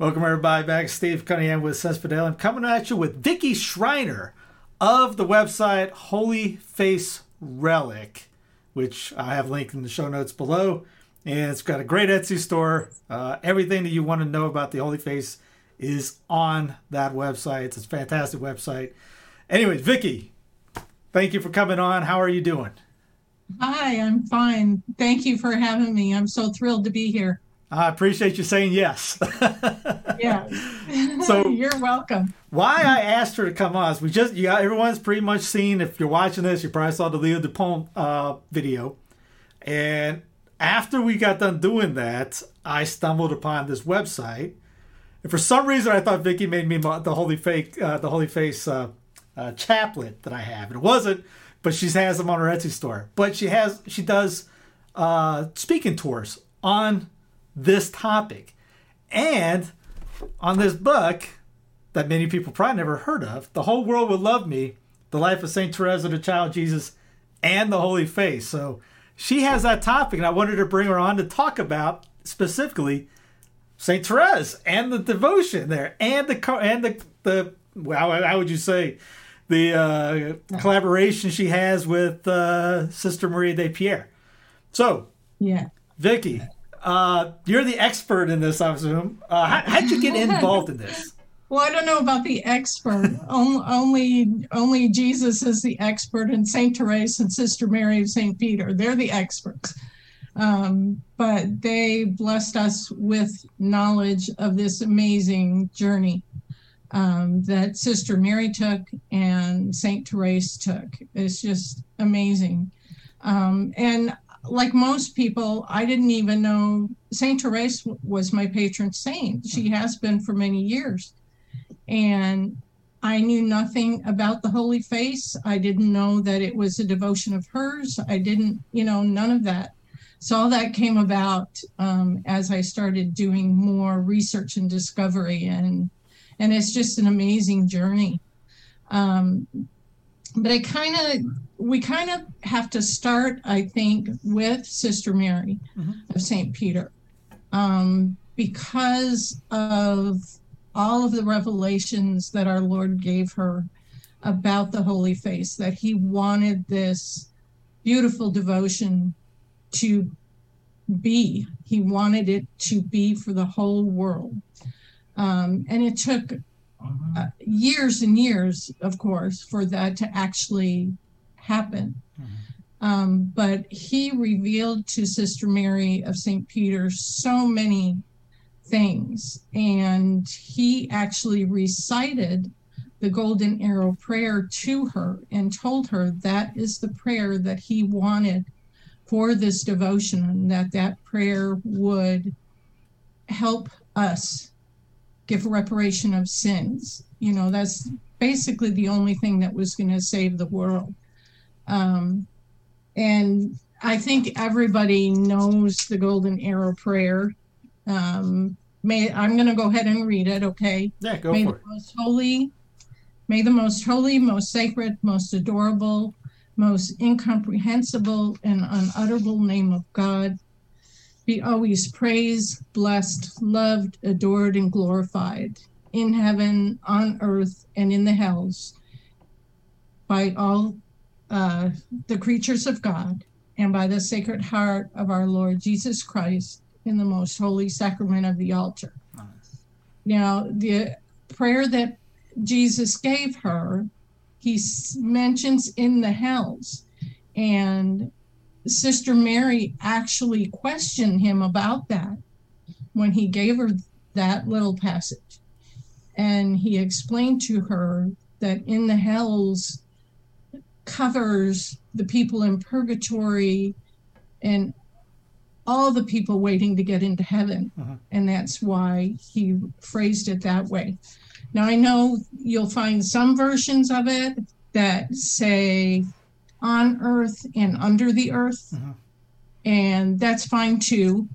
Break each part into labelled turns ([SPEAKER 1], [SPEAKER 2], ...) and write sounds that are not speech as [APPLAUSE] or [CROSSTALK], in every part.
[SPEAKER 1] Welcome everybody back. Steve Cunningham with Cespadale. I'm coming at you with Vicky Schreiner of the website Holy Face Relic, which I have linked in the show notes below. And it's got a great Etsy store. Uh, everything that you want to know about the Holy Face is on that website. It's a fantastic website. Anyways, Vicky, thank you for coming on. How are you doing?
[SPEAKER 2] Hi, I'm fine. Thank you for having me. I'm so thrilled to be here.
[SPEAKER 1] I appreciate you saying yes.
[SPEAKER 2] Yeah. [LAUGHS]
[SPEAKER 1] So- [LAUGHS]
[SPEAKER 2] you're welcome.
[SPEAKER 1] why I asked her to come on is we just you got everyone's pretty much seen if you're watching this you probably saw the Leo Dupont uh, video and after we got done doing that I stumbled upon this website and for some reason I thought Vicky made me the holy fake uh, the holy face uh, uh, chaplet that I have and it wasn't but she has them on her Etsy store but she has she does uh, speaking tours on this topic and on this book that many people probably never heard of. The whole world will love me. The life of Saint Teresa, the Child Jesus, and the Holy Face. So she has that topic, and I wanted to bring her on to talk about specifically Saint Therese and the devotion there, and the and the the well, how would you say the uh, collaboration she has with uh, Sister Maria de Pierre. So
[SPEAKER 2] Yeah.
[SPEAKER 1] Vicky, uh, you're the expert in this, I assume. Uh, how, how'd you get [LAUGHS] involved in this?
[SPEAKER 2] Well, I don't know about the expert. only, only, only Jesus is the expert, and Saint Therese and Sister Mary of Saint Peter. They're the experts. Um, but they blessed us with knowledge of this amazing journey um, that Sister Mary took and Saint Therese took. It's just amazing. Um, and like most people, I didn't even know Saint Therese was my patron saint. She has been for many years. And I knew nothing about the Holy Face. I didn't know that it was a devotion of hers. I didn't, you know, none of that. So all that came about um, as I started doing more research and discovery, and and it's just an amazing journey. Um, but I kind of, we kind of have to start, I think, with Sister Mary of Saint Peter, um, because of all of the revelations that our Lord gave her about the Holy Face, that He wanted this beautiful devotion to be. He wanted it to be for the whole world. Um, and it took uh, years and years, of course, for that to actually happen. Um, but he revealed to Sister Mary of St. Peter so many things. And he actually recited the Golden Arrow prayer to her and told her that is the prayer that he wanted for this devotion and that that prayer would help us give reparation of sins. You know, that's basically the only thing that was going to save the world. Um, and I think everybody knows the Golden Arrow prayer. Um, may I'm going to go ahead and read it. Okay.
[SPEAKER 1] Yeah, go
[SPEAKER 2] may
[SPEAKER 1] for
[SPEAKER 2] the
[SPEAKER 1] it.
[SPEAKER 2] most holy, may the most holy, most sacred, most adorable, most incomprehensible and unutterable name of God be always praised, blessed, loved, adored, and glorified in heaven, on earth, and in the hells by all uh, the creatures of God and by the sacred heart of our Lord Jesus Christ in the most holy sacrament of the altar. Now, the prayer that Jesus gave her, he mentions in the hells. And Sister Mary actually questioned him about that when he gave her that little passage. And he explained to her that in the hells covers the people in purgatory and all the people waiting to get into heaven.
[SPEAKER 1] Mhm.
[SPEAKER 2] And that's why he phrased it that way. Now, I know you'll find some versions of it that say on earth and under the earth,
[SPEAKER 1] Mhm.
[SPEAKER 2] and that's fine too.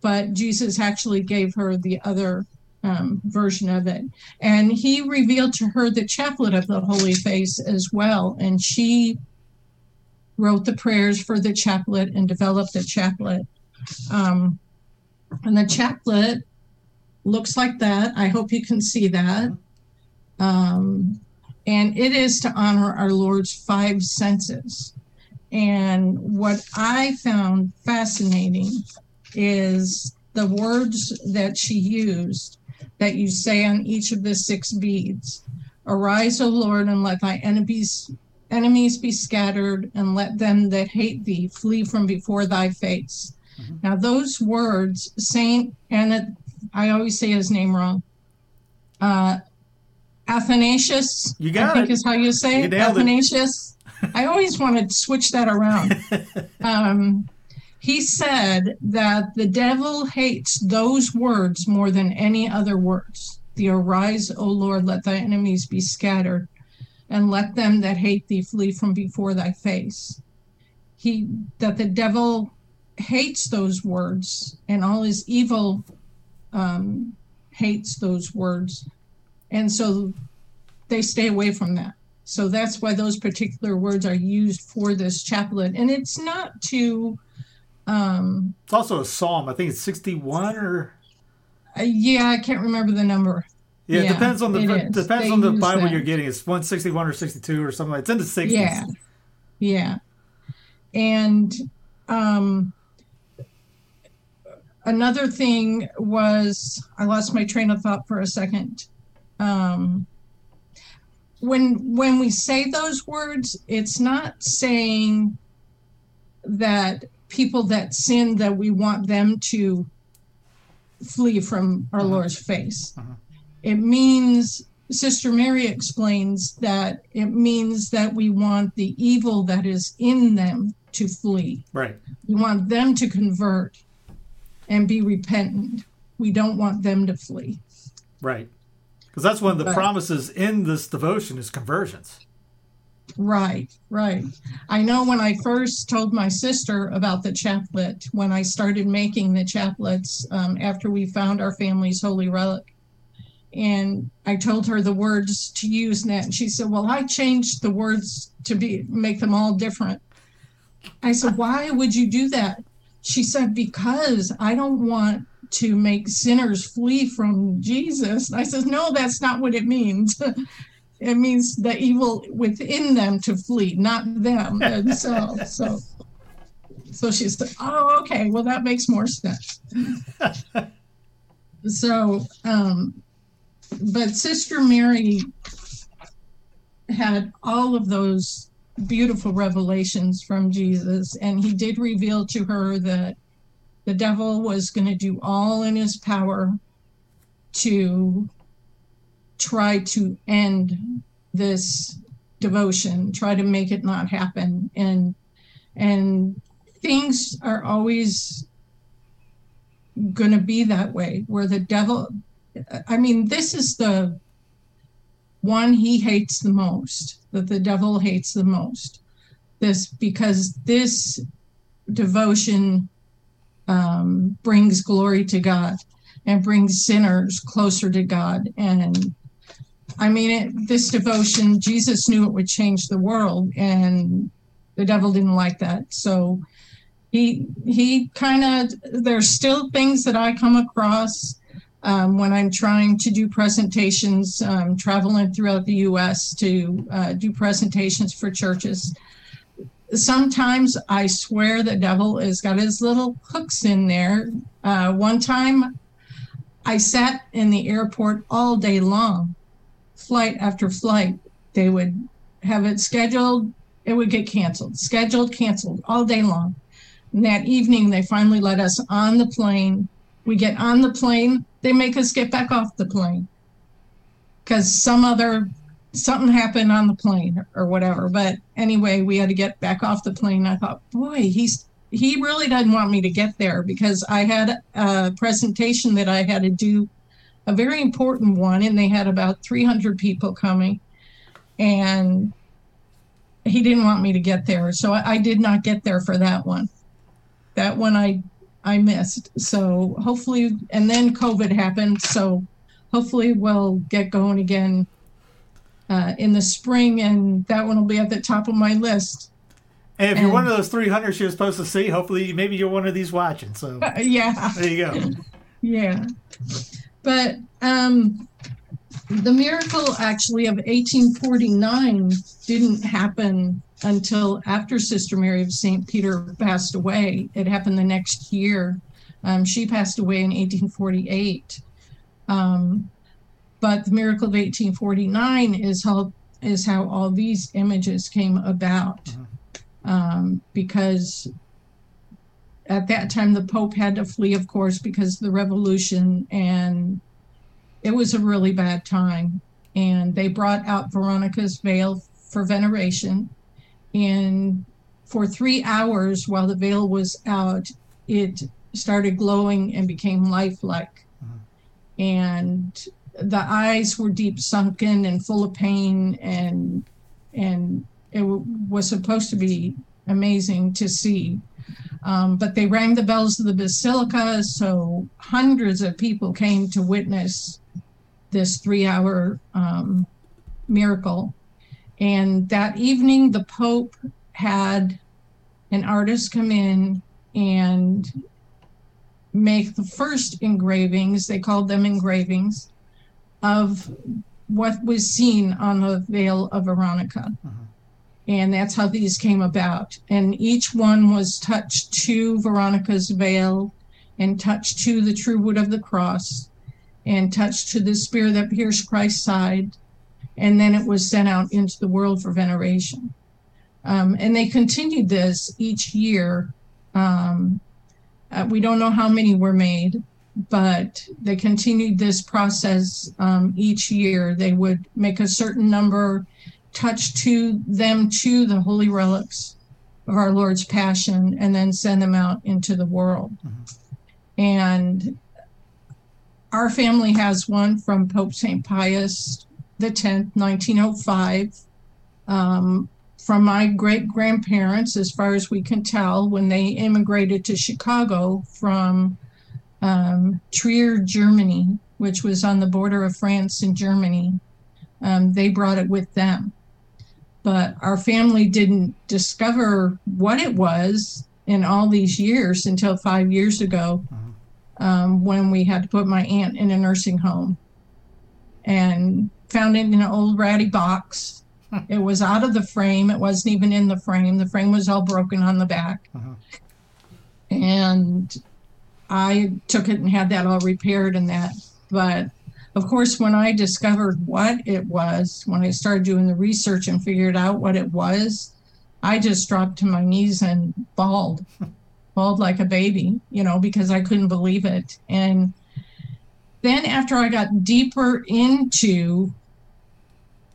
[SPEAKER 2] But Jesus actually gave her the other um, version of it. And he revealed to her the chaplet of the Holy Face as well. And she wrote the prayers for the chaplet and developed the chaplet. Um, and the chaplet looks like that. I hope you can see that. Um, and it is to honor our Lord's five senses. And what I found fascinating is the words that she used that you say on each of the six beads. Arise, O Lord, and let thy enemies enemies be scattered, and let them that hate thee flee from before thy face. Now those words, Saint and I always say his name wrong. Uh Athanasius,
[SPEAKER 1] You got
[SPEAKER 2] I think
[SPEAKER 1] it.
[SPEAKER 2] is how you say
[SPEAKER 1] You
[SPEAKER 2] it.
[SPEAKER 1] nailed it.
[SPEAKER 2] Athanasius. [LAUGHS] I always want to switch that around. [LAUGHS] um, he said that the devil hates those words more than any other words. The arise, O Lord, let thy enemies be scattered, and let them that hate thee flee from before thy face. He that the devil hates those words, and all his evil um, hates those words, and so they stay away from that. So that's why those particular words are used for this chaplet, and it's not to um
[SPEAKER 1] It's also a psalm. I think it's 61 or
[SPEAKER 2] uh, yeah i can't remember the number
[SPEAKER 1] yeah, it
[SPEAKER 2] Yeah,
[SPEAKER 1] depends on the depends
[SPEAKER 2] They
[SPEAKER 1] on the Bible
[SPEAKER 2] that.
[SPEAKER 1] you're getting. It's 161 or 62 or something. Like that it's in the 60s.
[SPEAKER 2] yeah yeah and um another thing was i lost my train of thought for a second um when when we say those words it's not saying that people that sin that we want them to flee from our
[SPEAKER 1] Uh-huh.
[SPEAKER 2] lord's face
[SPEAKER 1] Uh-huh.
[SPEAKER 2] it means sister mary explains that it means that we want the evil that is in them to flee
[SPEAKER 1] Right.
[SPEAKER 2] we want them to convert and be repentant we don't want them to flee
[SPEAKER 1] Right. Because that's one of the
[SPEAKER 2] Right.
[SPEAKER 1] promises in this devotion is conversions.
[SPEAKER 2] Right, right. I know when I first told my sister about the chaplet, when I started making the chaplets um, after we found our family's holy relic, and I told her the words to use that, and she said, "Well, I changed the words to be make them all different." I said, "Why would you do that?" She said, "Because I don't want." To make sinners flee from Jesus. I said, No, that's not what it means. [LAUGHS] it means the evil within them to flee, not them [LAUGHS] themselves. so, so she said, "Oh, okay. Well, that makes more sense." [LAUGHS] so, um, but Sister Mary had all of those beautiful revelations from Jesus, and he did reveal to her that the devil was going to do all in his power to try to end this devotion try to make it not happen. And and things are always going to be that way where the devil i mean this is the one he hates the most that the devil hates the most. This because this devotion um, brings glory to god and brings sinners closer to god and I mean, it, this devotion, Jesus knew it would change the world, and the devil didn't like that. So he he kind of there's still things that I come across um, when I'm trying to do presentations, um, traveling throughout the U.S. to uh, do presentations for churches. Sometimes I swear the devil has got his little hooks in there. Uh, one time, I sat in the airport all day long flight after flight. They would have it scheduled, it would get canceled, scheduled, canceled all day long. And that evening, they finally let us on the plane We get on the plane, they make us get back off the plane because some other something happened on the plane or whatever. But anyway, we had to get back off the plane. I thought, boy, he's he really doesn't want me to get there because I had a presentation that I had to do, a very important one, and they had about 300 people coming, and he didn't want me to get there, so I, I did not get there for that one. That one I I missed. So hopefully, and then COVID happened, so hopefully we'll get going again uh, in the spring, and that one will be at the top of my list.
[SPEAKER 1] And if you're one of those 300 she was supposed to see, hopefully maybe you're one of these watching. So
[SPEAKER 2] Uh, yeah,
[SPEAKER 1] there you go. [LAUGHS]
[SPEAKER 2] yeah. But um, the miracle actually of 1849 didn't happen until after Sister Mary of St. Peter passed away. It happened the next year. Um, she passed away in 1848. Um, but the miracle of 1849 is how is how all these images came about. Um, because at that time the Pope had to flee, of course, because the revolution, and it was a really bad time. And they brought out Veronica's veil for veneration. And for three hours while the veil was out, it started glowing and became lifelike. And the eyes were deep sunken and full of pain, and and it w- was supposed to be amazing to see. Um, but they rang the bells of the basilica, so hundreds of people came to witness this three hour um, miracle. And that evening, the Pope had an artist come in and make the first engravings, they called them engravings, of what was seen on the veil of Veronica and that's how these came about. And each one was touched to Veronica's veil, and touched to the true wood of the cross, and touched to the spear that pierced Christ's side, and then it was sent out into the world for veneration. Um, and they continued this each year. Um, uh, we don't know how many were made, but they continued this process um, each year. They would make a certain number touch to them to the holy relics of our Lord's Passion and then send them out into the world. And our family has one from Pope St. Pius the 10th, 1905. Um, from my great grandparents, as far as we can tell, when they immigrated to Chicago from um, Trier, Germany, which was on the border of France and Germany, um, they brought it with them but our family didn't discover what it was in all these years until five years ago um, when we had to put my aunt in a nursing home and found it in an old ratty box. [LAUGHS] It was out of the frame. It wasn't even in the frame. The frame was all broken on the back. And I took it and had that all repaired and that. But of course, when I discovered what it was, when I started doing the research and figured out what it was, I just dropped to my knees and bawled, bawled like a baby, you know, because I couldn't believe it. And then after I got deeper into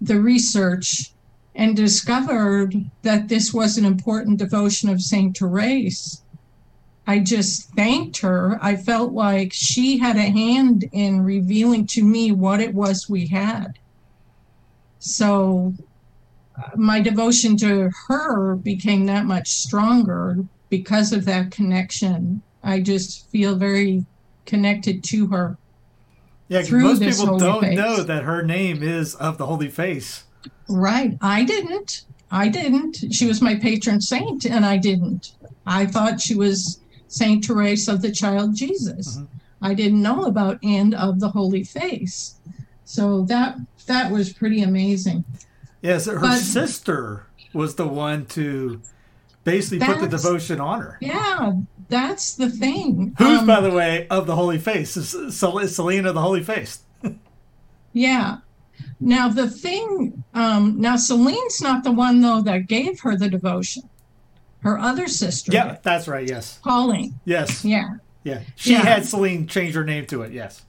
[SPEAKER 2] the research and discovered that this was an important devotion of Saint Therese, I just thanked her. I felt like she had a hand in revealing to me what it was we had. So uh, my devotion to her became that much stronger because of that connection. I just feel very connected to her.
[SPEAKER 1] Yeah, most people don't
[SPEAKER 2] face.
[SPEAKER 1] know that her name is of the Holy Face.
[SPEAKER 2] Right. I didn't. I didn't. She was my patron saint, and I didn't. I thought she was Saint Therese of the Child Jesus. I didn't know about and of the Holy Face. So that that was pretty amazing.
[SPEAKER 1] Yes, her
[SPEAKER 2] But-
[SPEAKER 1] sister was the one to basically put the devotion on her.
[SPEAKER 2] Yeah, that's the thing.
[SPEAKER 1] Who's,
[SPEAKER 2] Um,
[SPEAKER 1] by the way, of the Holy Face? Is Celine of the Holy Face?
[SPEAKER 2] Yeah. Now the thing, um, now Celine's not the one though that gave her the devotion. Her other sister,
[SPEAKER 1] Yeah,
[SPEAKER 2] did,
[SPEAKER 1] that's right. Yes,
[SPEAKER 2] Pauline.
[SPEAKER 1] yes,
[SPEAKER 2] Yeah.
[SPEAKER 1] Yeah, she
[SPEAKER 2] Yeah.
[SPEAKER 1] had Celine change her name to it. Yes.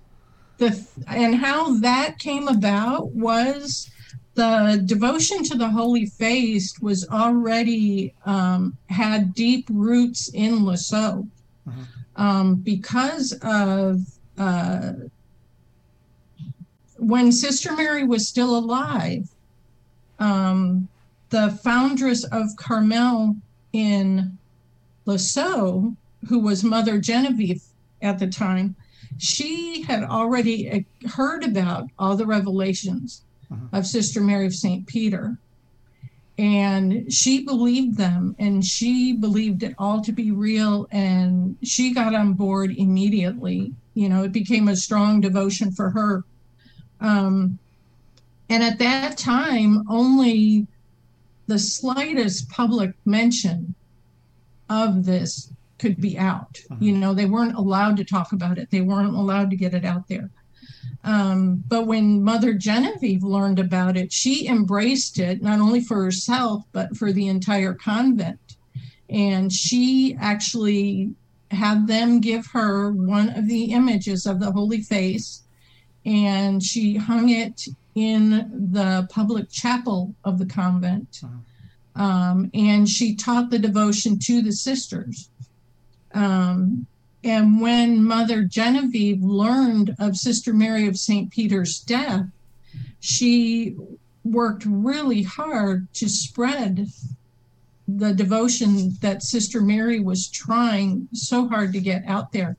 [SPEAKER 2] the and how that came about was the devotion to the holy face was already um, had deep roots in Lisieux um, because of uh, when Sister Mary was still alive. Um, the foundress of Carmel in Lisieux, who was Mother Genevieve at the time, she had already uh, heard about all the revelations of Sister Mary of St. Peter. And she believed them and she believed it all to be real. And she got on board immediately. You know, it became a strong devotion for her. Um, and at that time, only the slightest public mention of this could be out. You know, they weren't allowed to talk about it, they weren't allowed to get it out there. Um, but when Mother Genevieve learned about it, she embraced it not only for herself, but for the entire convent. And she actually had them give her one of the images of the Holy Face, and she hung it in the public chapel of the convent. Um, and she taught the devotion to the sisters. Um, and when Mother Genevieve learned of Sister Mary of St. Peter's death, she worked really hard to spread the devotion that Sister Mary was trying so hard to get out there.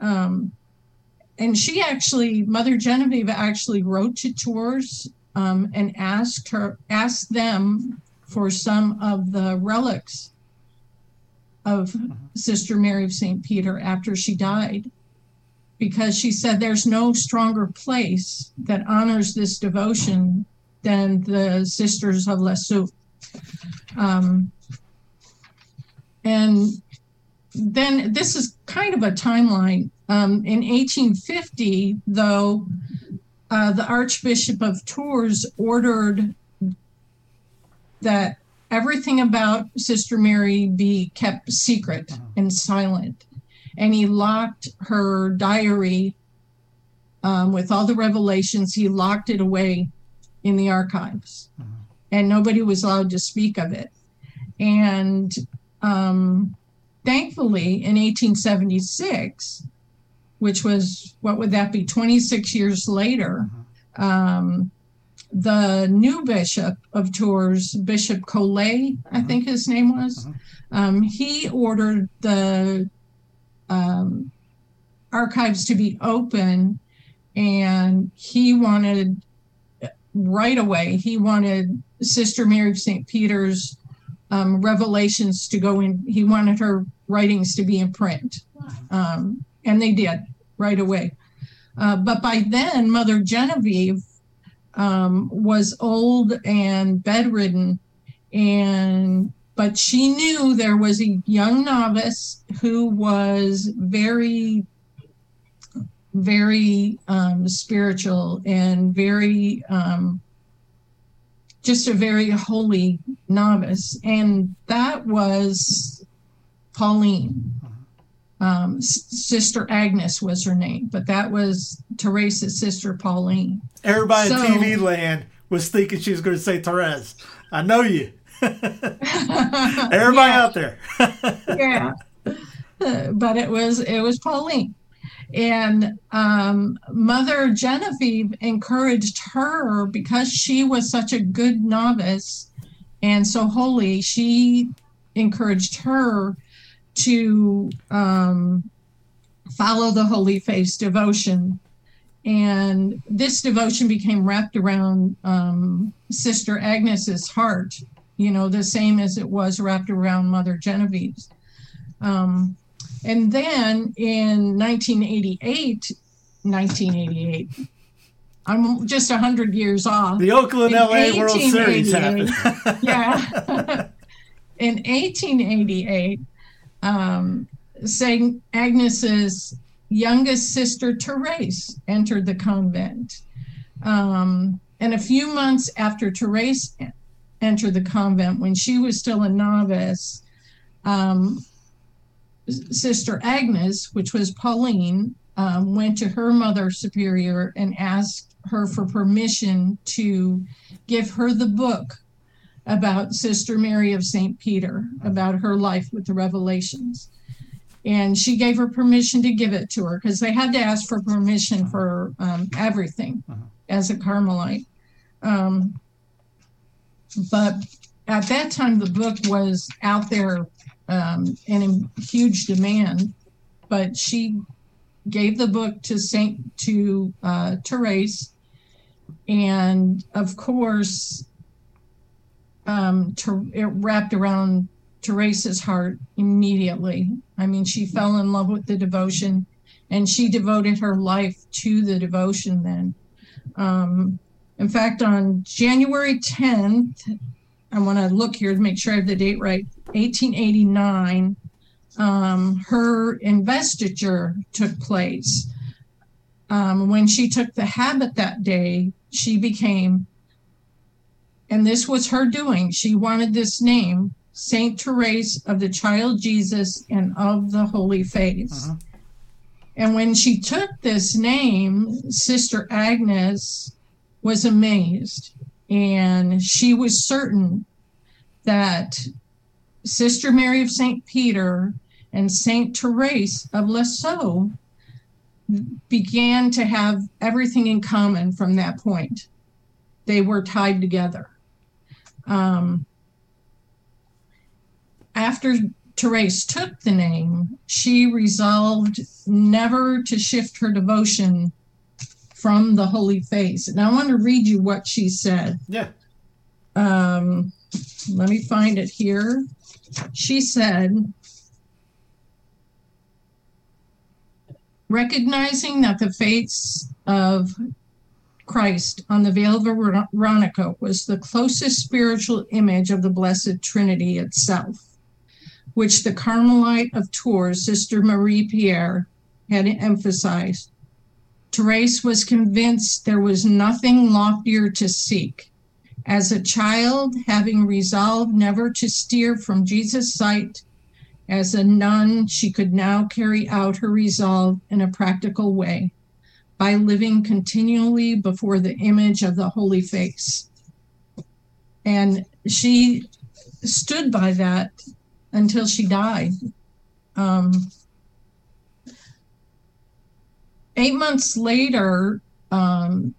[SPEAKER 2] Um, and she actually, Mother Genevieve actually wrote to Tours um, and asked her, asked them for some of the relics of Sister Mary of St. Peter after she died, because she said there's no stronger place that honors this devotion than the Sisters of Lisieux. Um, and then this is kind of a timeline. Um, in 1850, though, uh, the Archbishop of Tours ordered that everything about Sister Mary be kept secret and silent. And he locked her diary um, with all the revelations, he locked it away in the archives. And nobody was allowed to speak of it. And um, thankfully, in 1876, which was what would that be, 26 years later, um, the new bishop of Tours, Bishop Colet, I think his name was, um, he ordered the um, archives to be open and he wanted right away, he wanted Sister Mary of St. Peter's um, revelations to go in, he wanted her writings to be in print. Um, and they did right away. Uh, but by then, Mother Genevieve um, was old and bedridden, and but she knew there was a young novice who was very, very um, spiritual and very um, just a very holy novice, and that was Pauline. Um, Sister Agnes was her name, but that was Teresa's sister Pauline.
[SPEAKER 1] Everybody
[SPEAKER 2] So-
[SPEAKER 1] in TV land was thinking she was going to say Therese. I know you. [LAUGHS] Everybody out there. [LAUGHS]
[SPEAKER 2] yeah Uh, but it was it was pauline and um, mother genevieve encouraged her because she was such a good novice and so holy she encouraged her to um, follow the holy face devotion and this devotion became wrapped around um, sister agnes's heart you know the same as it was wrapped around mother genevieve's um, and then in 1988, 1988, I'm just 100 years off.
[SPEAKER 1] The Oakland LA World Series happened.
[SPEAKER 2] yeah. [LAUGHS] in 1888, um, St. Agnes's youngest sister, Therese, entered the convent. Um, and a few months after Therese entered the convent, when she was still a novice, um, Sister Agnes, which was Pauline, um, went to her mother superior and asked her for permission to give her the book about Sister Mary of St. Peter, about her life with the revelations. And she gave her permission to give it to her because they had to ask for permission for um, everything as a Carmelite. Um, but at that time, the book was out there um, and in huge demand. But she gave the book to Saint to uh, Therese, and of course, um, to, it wrapped around Teresa's heart immediately. I mean, she fell in love with the devotion, and she devoted her life to the devotion. Then, um, in fact, on January 10th, I want to look here to make sure I have the date right. 1889 um, her investiture took place. Um, when she took the habit that day, she became, and this was her doing, she wanted this name, Saint Therese of the Child Jesus and of the Holy Face. Uh-huh. And when she took this name, Sister Agnes was amazed. And she was certain that Sister Mary of St. Peter and Saint Therese of Lisieux began to have everything in common from that point. They were tied together. Um, after Therese took the name, she resolved never to shift her devotion from the Holy Face. And I want to read you what she said.
[SPEAKER 1] Yeah.
[SPEAKER 2] Um, let me find it here. She said, recognizing that the face of Christ on the veil of Veronica was the closest spiritual image of the Blessed Trinity itself, which the Carmelite of Tours, Sister Marie Pierre, had emphasized. Therese was convinced there was nothing loftier to seek. As a child, having resolved never to steer from Jesus' sight, as a nun, she could now carry out her resolve in a practical way by living continually before the image of the Holy Face. And she stood by that until she died. Um, eight months later, um,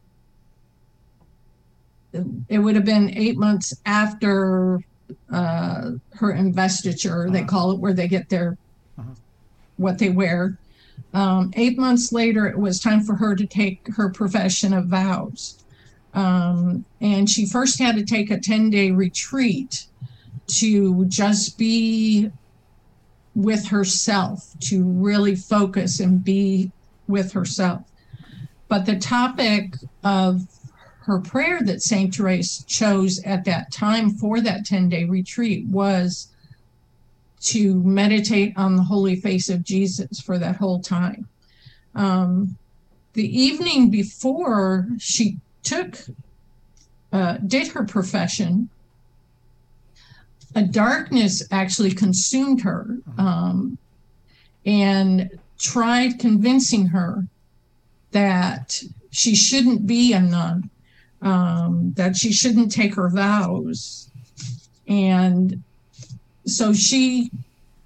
[SPEAKER 2] it would have been eight months after uh, her investiture. Uh-huh. They call it where they get their uh-huh. what they wear. Um, eight months later, it was time for her to take her profession of vows. Um, and she first had to take a 10 day retreat to just be with herself, to really focus and be with herself. But the topic of her prayer that St. Therese chose at that time for that 10 day retreat was to meditate on the holy face of Jesus for that whole time. Um, the evening before she took, uh, did her profession, a darkness actually consumed her um, and tried convincing her that she shouldn't be a nun um, that she shouldn't take her vows. And so she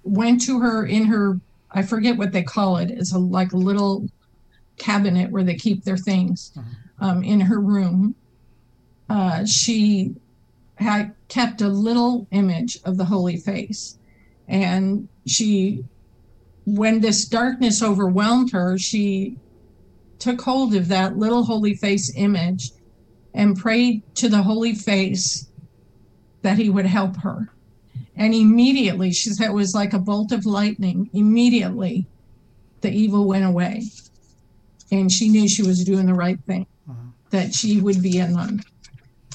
[SPEAKER 2] went to her in her, I forget what they call it, it's a, like a little cabinet where they keep their things uh-huh. um, in her room. Uh, she had kept a little image of the Holy Face. And she, when this darkness overwhelmed her, she took hold of that little Holy Face image and prayed to the Holy Face that he would help her. And immediately, she said it was like a bolt of lightning. Immediately, the evil went away. And she knew she was doing the right thing, uh-huh. that she would be a nun.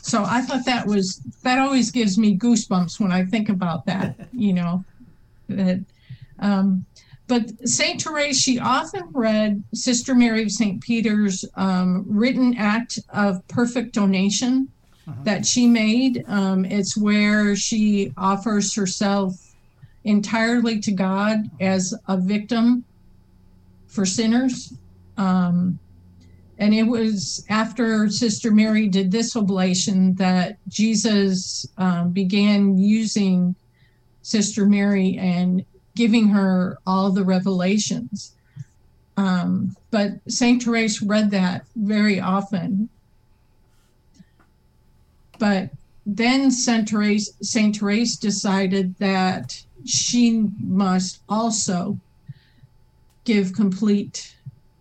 [SPEAKER 2] So I thought that was, that always gives me goosebumps when I think about that, [LAUGHS] you know, that, um, but St. Therese, she often read Sister Mary of St. Peter's um, written act of perfect donation uh-huh. that she made. Um, it's where she offers herself entirely to God as a victim for sinners. Um, and it was after Sister Mary did this oblation that Jesus um, began using Sister Mary and giving her all the revelations. Um, but Saint Therese read that very often. But then Saint Therese, Saint Therese decided that she must also give complete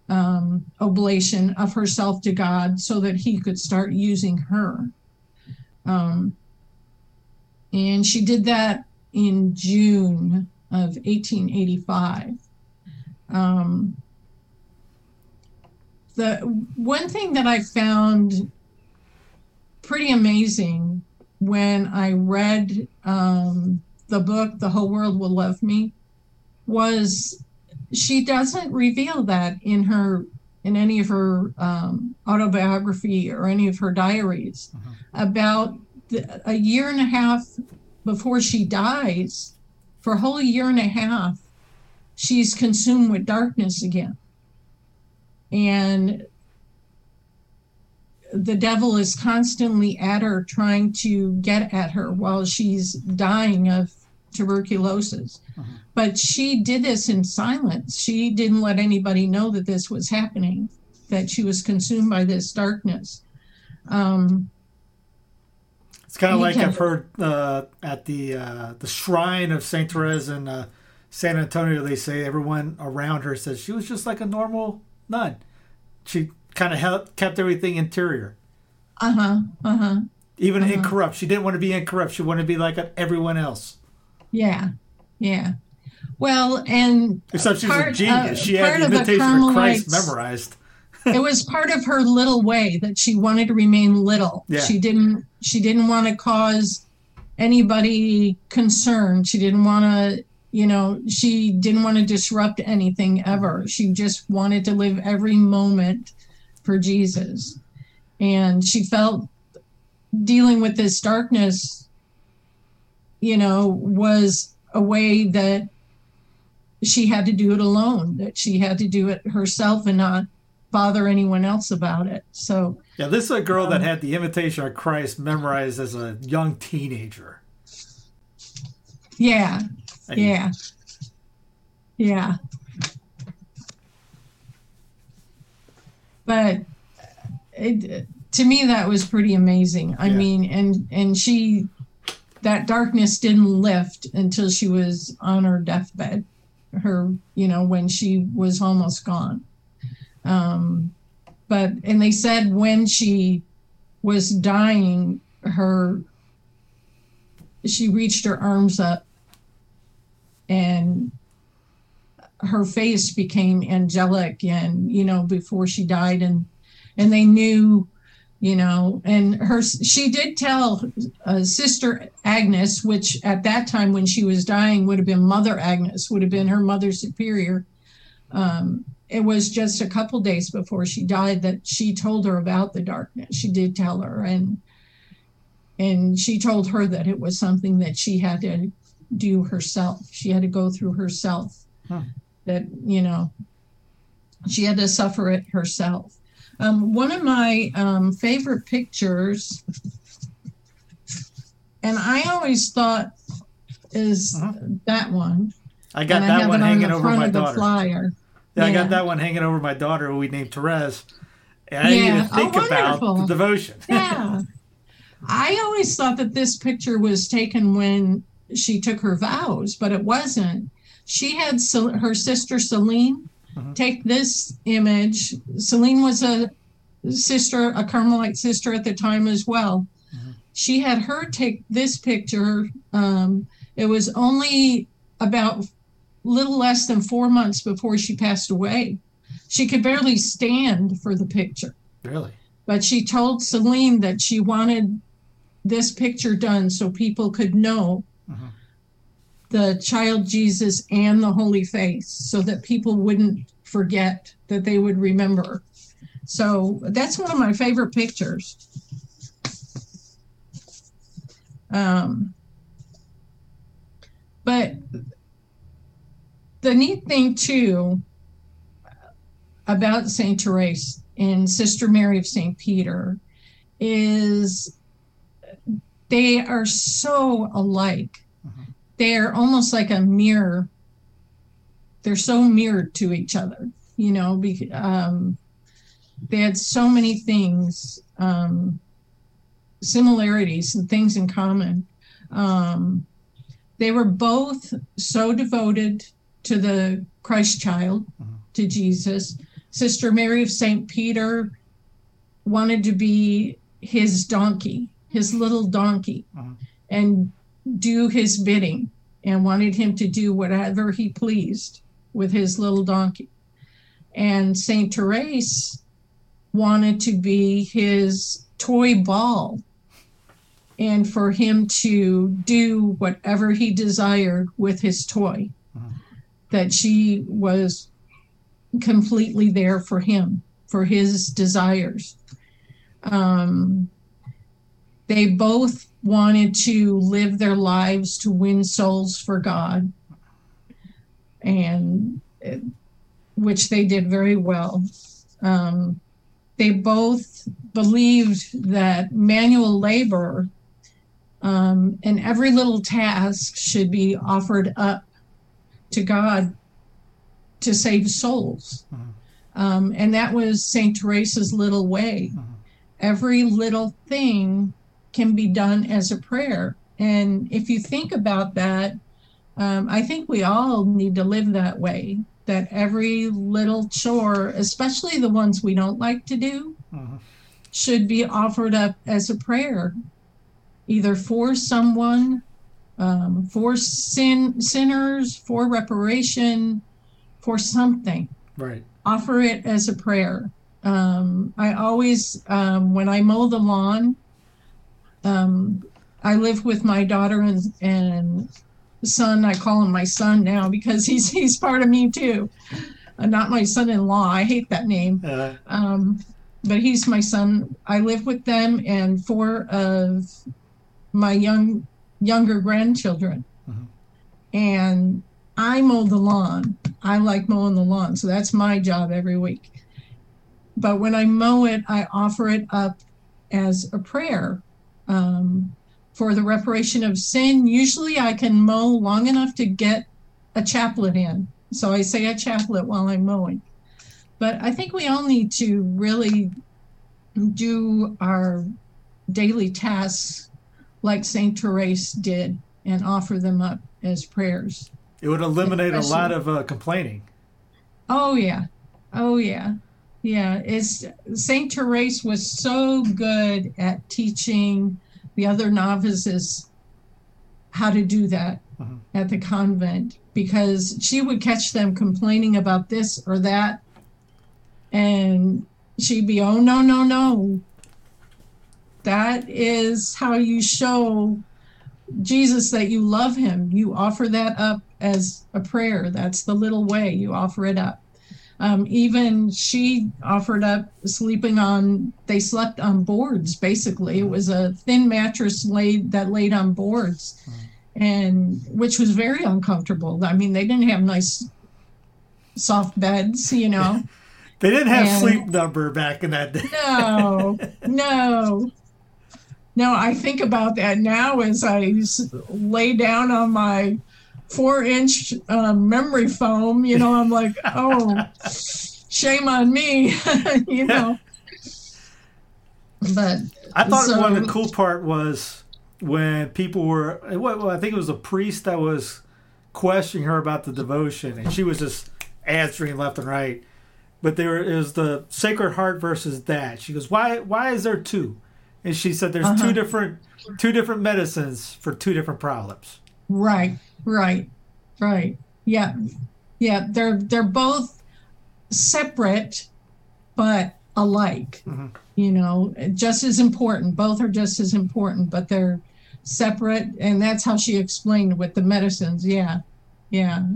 [SPEAKER 2] um, oblation of herself to God so that he could start using her. Um, and she did that in June of 1885. Um, the one thing that I found pretty amazing when I read um, the book, The Whole World Will Love Me, was she doesn't reveal that in her in any of her um, autobiography or any of her diaries. About the, a year and a half before she dies for a whole year and a half she's consumed with darkness again. And the devil is constantly at her trying to get at her while she's dying of tuberculosis but she did this in silence she didn't let anybody know that this was happening that she was consumed by this darkness um,
[SPEAKER 1] It's kind of like I've heard uh, at the uh, the shrine of Saint Therese in uh, San Antonio. They say everyone around her says she was just like a normal nun. She kind of held, kept everything interior,
[SPEAKER 2] uh-huh uh-huh
[SPEAKER 1] even incorrupt. She didn't want to be incorrupt. She wanted to be like everyone else.
[SPEAKER 2] yeah yeah well and
[SPEAKER 1] Except she was a genius.
[SPEAKER 2] uh,
[SPEAKER 1] she had
[SPEAKER 2] part
[SPEAKER 1] the
[SPEAKER 2] of the
[SPEAKER 1] of Christ memorized. [LAUGHS]
[SPEAKER 2] it was part of her little way that she wanted to remain little.
[SPEAKER 1] Yeah.
[SPEAKER 2] She didn't she didn't want to cause anybody concern. She didn't want to, you know, she didn't want to disrupt anything ever. She just wanted to live every moment for Jesus. And she felt dealing with this darkness, you know, was a way that she had to do it alone, that she had to do it herself and not bother anyone else about it. So,
[SPEAKER 1] Yeah, this is a girl
[SPEAKER 2] Um,
[SPEAKER 1] that had the Imitation of Christ memorized as a young teenager.
[SPEAKER 2] yeah,
[SPEAKER 1] I mean,
[SPEAKER 2] yeah, yeah. But it, to me, that was pretty amazing. I
[SPEAKER 1] Yeah.
[SPEAKER 2] mean, and and she, that darkness didn't lift until she was on her deathbed. Her, you know, when she was almost gone. Um, but and they said when she was dying, her she reached her arms up and her face became angelic and you know before she died and and they knew you know and her she did tell uh, sister agnes which at that time when she was dying would have been mother agnes would have been her mother superior. Um, it was just a couple days before she died that she told her about the darkness. She did tell her and and she told her that it was something that she had to do herself. She had to go through herself.
[SPEAKER 1] Huh.
[SPEAKER 2] That you know she had to suffer it herself um, one of my um, favorite pictures and i always thought is that one
[SPEAKER 1] I got
[SPEAKER 2] and I
[SPEAKER 1] that
[SPEAKER 2] have
[SPEAKER 1] one
[SPEAKER 2] on
[SPEAKER 1] hanging over my daughter.
[SPEAKER 2] flyer
[SPEAKER 1] Yeah, I got that one hanging over my daughter, who we named Therese. And I didn't even think
[SPEAKER 2] Oh,
[SPEAKER 1] about the devotion. [LAUGHS]
[SPEAKER 2] yeah. I always thought that this picture was taken when she took her vows, but it wasn't. She had her sister Celine
[SPEAKER 1] Mhm.
[SPEAKER 2] take this image. Celine was a sister, a Carmelite sister at the time as well. She had her take this picture. Um, it was only about little less than four months before she passed away. She could barely stand for the picture
[SPEAKER 1] really?
[SPEAKER 2] but she told Celine that she wanted this picture done so people could know
[SPEAKER 1] Mhm.
[SPEAKER 2] The child Jesus and the Holy Face so that people wouldn't forget, that they would remember. So that's one of my favorite pictures. Um, but the neat thing too about Saint Therese and Sister Mary of Saint Peter is they are so alike. They're almost like a mirror. They're so mirrored to each other, you know. Be, um, they had so many things, um, similarities and things in common. Um, they were both so devoted to the Christ child, to Jesus. Sister Mary of St. Peter wanted to be his donkey, his little donkey, and do his bidding and wanted him to do whatever he pleased with his little donkey. And St. Therese wanted to be his toy ball and for him to do whatever he desired with his toy. That she was completely there for him, for his desires. Um, they both wanted to live their lives to win souls for God, and uh, which they did very well. Um, they both believed that manual labor um, and every little task should be offered up to God to save souls. Um, and that was St. Teresa's little way. Every little thing can be done as a prayer. And if you think about that, um, I think we all need to live that way. That every little chore, especially the ones we don't like to do, should be offered up as a prayer, either for someone, um, for sin sinners, for reparation, for something
[SPEAKER 1] Right.
[SPEAKER 2] offer it as a prayer. Um, I always, um, when I mow the lawn, um, I live with my daughter and, and son. I call him my son now because he's he's part of me too. Uh, not my son-in-law. I hate that name.
[SPEAKER 1] Uh,
[SPEAKER 2] Um, but he's my son. I live with them and four of my young younger grandchildren. And I mow the lawn. I like mowing the lawn, so that's my job every week. But when I mow it, I offer it up as a prayer um, for the reparation of sin. Usually, I can mow long enough to get a chaplet in, so I say a chaplet while I'm mowing. But I think we all need to really do our daily tasks like Saint Therese did and offer them up as prayers.
[SPEAKER 1] it would eliminate a lot of uh, complaining.
[SPEAKER 2] Oh yeah. Oh yeah. Yeah, it's Saint Therese was so good at teaching the other novices how to do that
[SPEAKER 1] Mhm.
[SPEAKER 2] at the convent because she would catch them complaining about this or that and she'd be oh no no no that is how you show Jesus that you love him. You offer that up as a prayer. That's the little way you offer it up. Um, even she offered up sleeping on, they slept on boards basically. It was a thin mattress laid that laid on boards and which was very uncomfortable. I mean, they didn't have nice soft beds, you know. [LAUGHS]
[SPEAKER 1] They didn't have
[SPEAKER 2] And-
[SPEAKER 1] sleep number back in that day.
[SPEAKER 2] No, no. No, I think about that now as I lay down on my four inch um, memory foam. You know, I'm like, [LAUGHS] oh, shame on me, [LAUGHS] you know. But
[SPEAKER 1] I thought one of the cool part was when people were. Well, I think it was a priest that was questioning her about the devotion, and she was just answering left and right. But there is the Sacred Heart versus that. She goes, "Why? Why is there two? And she said, "There's
[SPEAKER 2] Uh-huh.
[SPEAKER 1] two different, two different medicines for two different problems."
[SPEAKER 2] Right, right, right. Yeah, yeah. They're they're both separate, but alike.
[SPEAKER 1] Mhm.
[SPEAKER 2] You know, just as important. Both are just as important, but they're separate. And that's how she explained with the medicines. Yeah, yeah.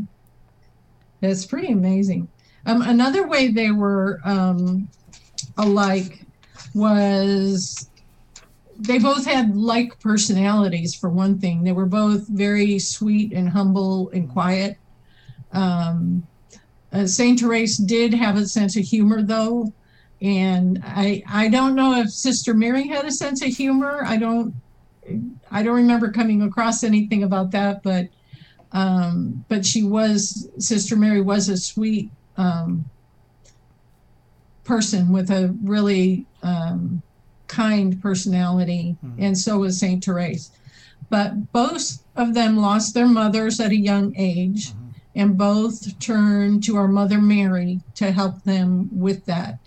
[SPEAKER 2] That's pretty amazing. Um, another way they were um, alike was they both had like personalities for one thing. They were both very sweet and humble and quiet. Um, uh, Saint Therese did have a sense of humor, though, and I I don't know if Sister Mary had a sense of humor. I don't I don't remember coming across anything about that, but um, but she was Sister Mary was a sweet um, person with a really um, kind personality, and so was Saint Therese. But both of them lost their mothers at a young age, and both turned to our Mother Mary to help them with that,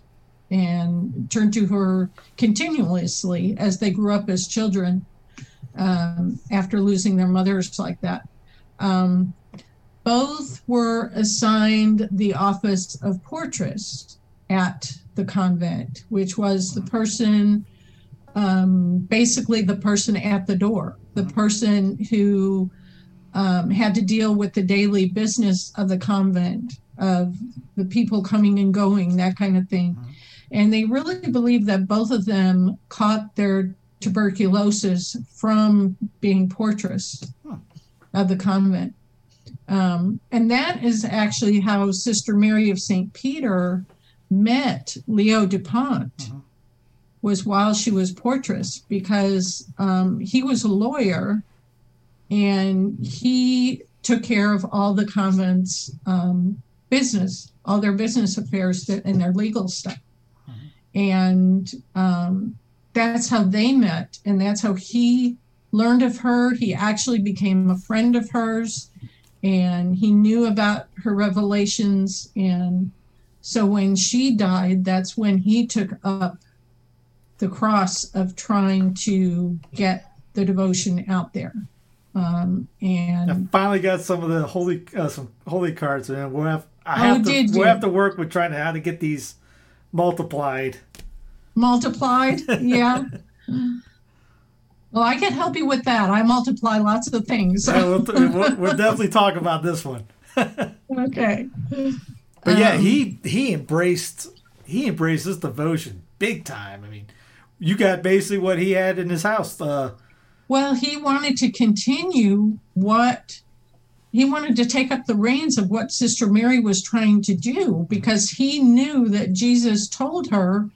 [SPEAKER 2] and turned to her continuously as they grew up as children um, after losing their mothers like that. Um, both were assigned the office of portress at the convent, which was the person, um, basically the person at the door, the person who um, had to deal with the daily business of the convent, of the people coming and going, that kind of thing. And they really believe that both of them caught their tuberculosis from being portress of the convent. Um, and that is actually how Sister Mary of St. Peter met Leo DuPont was while she was portress because um, he was a lawyer and he took care of all the convent's um, business, all their business affairs that, and their legal stuff. And um, that's how they met, and that's how he learned of her. He actually became a friend of hers, and he knew about her revelations. And so when she died, that's when he took up the cross of trying to get the devotion out there. Um, and
[SPEAKER 1] I finally got some of the holy uh, some holy cards, and we'll have I
[SPEAKER 2] Oh,
[SPEAKER 1] have to
[SPEAKER 2] did
[SPEAKER 1] we'll
[SPEAKER 2] you?
[SPEAKER 1] have to work with trying to how to get these multiplied.
[SPEAKER 2] multiplied, yeah. [LAUGHS] Well, I can help you with that. I multiply lots of things.
[SPEAKER 1] Yeah, we'll, we'll, we'll [LAUGHS] definitely talk about this one.
[SPEAKER 2] okay.
[SPEAKER 1] But yeah,
[SPEAKER 2] Um,
[SPEAKER 1] he he embraced he embraced this devotion big time. I mean, you got basically what he had in his house. Uh,
[SPEAKER 2] Well, he wanted to continue what he wanted to take up the reins of what Sister Mary was trying to do because he knew that Jesus told her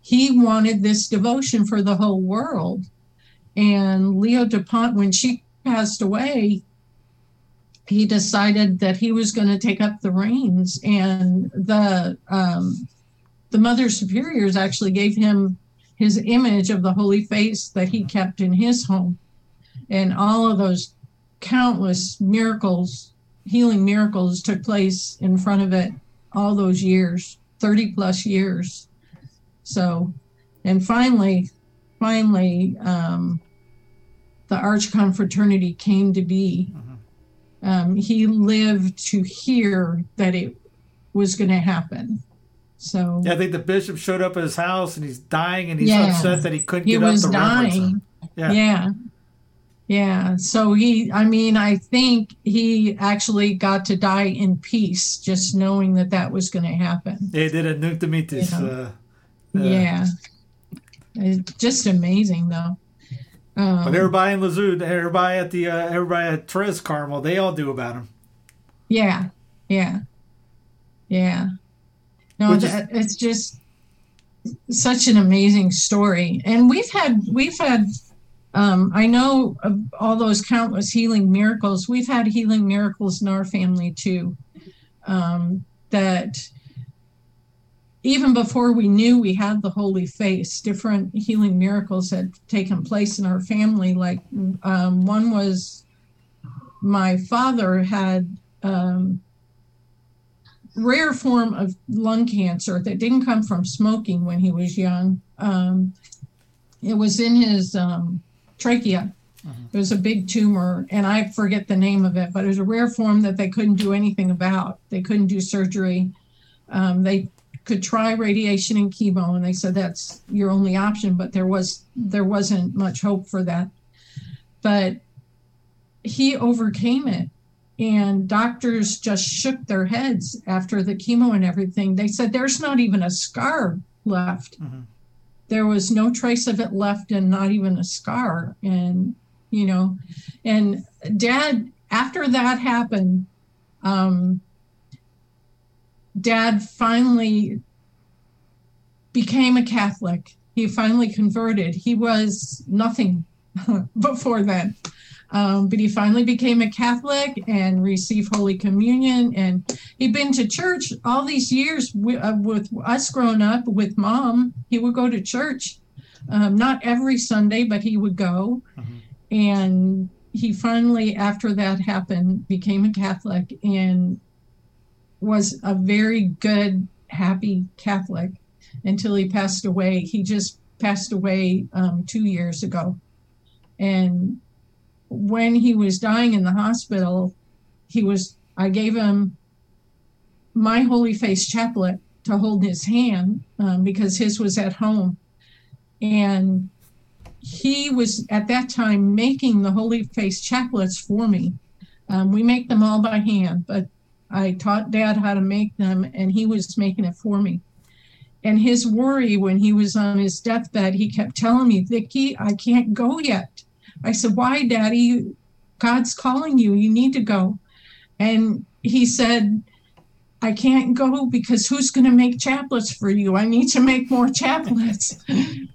[SPEAKER 2] he wanted this devotion for the whole world. And Leo DuPont, when she passed away, he decided that he was going to take up the reins. And the um, the Mother Superiors actually gave him his image of the Holy Face that he kept in his home. And all of those countless miracles healing miracles took place in front of it all those years 30 plus years. So and finally finally um, the arch confraternity came to be. Um, he lived to hear that it was going to happen so
[SPEAKER 1] yeah, I think the bishop showed up at his house and he's dying and he's
[SPEAKER 2] Yeah.
[SPEAKER 1] upset that he couldn't
[SPEAKER 2] he
[SPEAKER 1] get
[SPEAKER 2] was
[SPEAKER 1] up reverence
[SPEAKER 2] dying.
[SPEAKER 1] Yeah.
[SPEAKER 2] yeah yeah so he i mean i think he actually got to die in peace just knowing that that was going to happen
[SPEAKER 1] They did a nunc
[SPEAKER 2] Yeah.
[SPEAKER 1] uh, uh,
[SPEAKER 2] yeah it's just amazing though um,
[SPEAKER 1] But everybody in Lazud, everybody at the uh, everybody at Tours Carmel, they all do about him.
[SPEAKER 2] yeah yeah yeah no that, it's just such an amazing story and we've had we've had um, I know of all those countless healing miracles. We've had healing miracles in our family too. Um, that even before we knew we had the Holy Face, different healing miracles had taken place in our family. Like um, one was my father had um, rare form of lung cancer that didn't come from smoking when he was young. Um, it was in his um, trachea. It was a big tumor, and I forget the name of it, but it was a rare form that they couldn't do anything about. They couldn't do surgery. Um, they could try radiation and chemo, and they said that's your only option. But there was there wasn't much hope for that. But he overcame it, and doctors just shook their heads after the chemo and everything. They said there's not even a scar left there was no trace of it left and not even a scar and you know and dad after that happened um dad finally became a Catholic. He finally converted. He was nothing [LAUGHS] before then. Um, but he finally became a Catholic and received Holy Communion. And he'd been to church all these years with, uh, with us growing up with mom. He would go to church, um, not every Sunday, but he would go. And he finally, after that happened, became a Catholic and was a very good, happy Catholic until he passed away. He just passed away um, two years ago. And when he was dying in the hospital, he was, I gave him my Holy Face chaplet to hold his hand um, because his was at home. And he was at that time making the Holy Face chaplets for me. Um, we make them all by hand, but I taught dad how to make them and he was making it for me. And his worry when he was on his deathbed, he kept telling me, Vicki, I can't go yet. I said, Why, Daddy? God's calling you. You need to go. And he said, I can't go because who's going to make chaplets for you? I need to make more chaplets. [LAUGHS]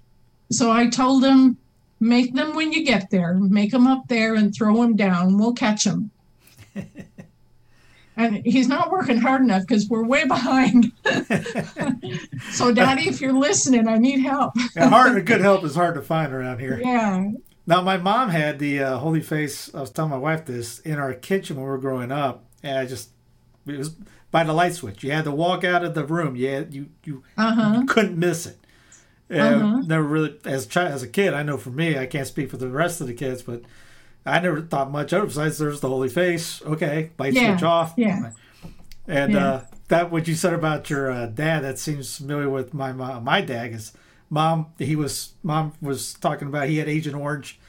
[SPEAKER 2] so I told him, make them when you get there. Make them up there and throw them down. We'll catch them. [LAUGHS] and he's not working hard enough because we're way behind. [LAUGHS] so, Daddy, if you're listening, I need help.
[SPEAKER 1] Yeah, hard, good help is hard to find around here.
[SPEAKER 2] Yeah.
[SPEAKER 1] Now, my mom had the uh, Holy Face. I was telling my wife this in our kitchen when we were growing up, and I just it was by the light switch. You had to walk out of the room. You had, you you,
[SPEAKER 2] Uh-huh.
[SPEAKER 1] you couldn't miss it. Uh,
[SPEAKER 2] Uh-huh.
[SPEAKER 1] Never really as a child, as a kid. I know for me, I can't speak for the rest of the kids, but I never thought much of it. Besides, there's the Holy Face. Okay, light
[SPEAKER 2] Yeah,
[SPEAKER 1] switch off.
[SPEAKER 2] yeah.
[SPEAKER 1] And
[SPEAKER 2] Yeah.
[SPEAKER 1] uh, that what you said about your uh, dad that seems familiar with my mom. My dad is mom. He was mom was talking about he had Agent Orange.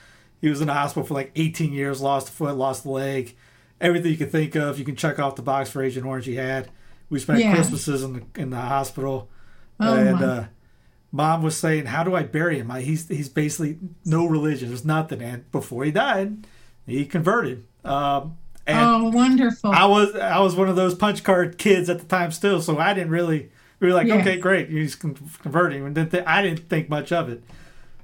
[SPEAKER 1] He was in the hospital for like 18 years, lost a foot, lost a leg, everything you can think of. You can check off the box for Agent Orange. He had. We spent
[SPEAKER 2] Yeah.
[SPEAKER 1] Christmases in the in the hospital,
[SPEAKER 2] Oh,
[SPEAKER 1] and
[SPEAKER 2] my.
[SPEAKER 1] uh, mom was saying, "How do I bury him? I, he's he's basically no religion. There's nothing." And before he died, he converted. Um, and
[SPEAKER 2] oh, wonderful.
[SPEAKER 1] I was I was one of those punch card kids at the time still, so I didn't really we were like,
[SPEAKER 2] Yeah.
[SPEAKER 1] okay, great, he's converting, and didn't th- I didn't think much of it.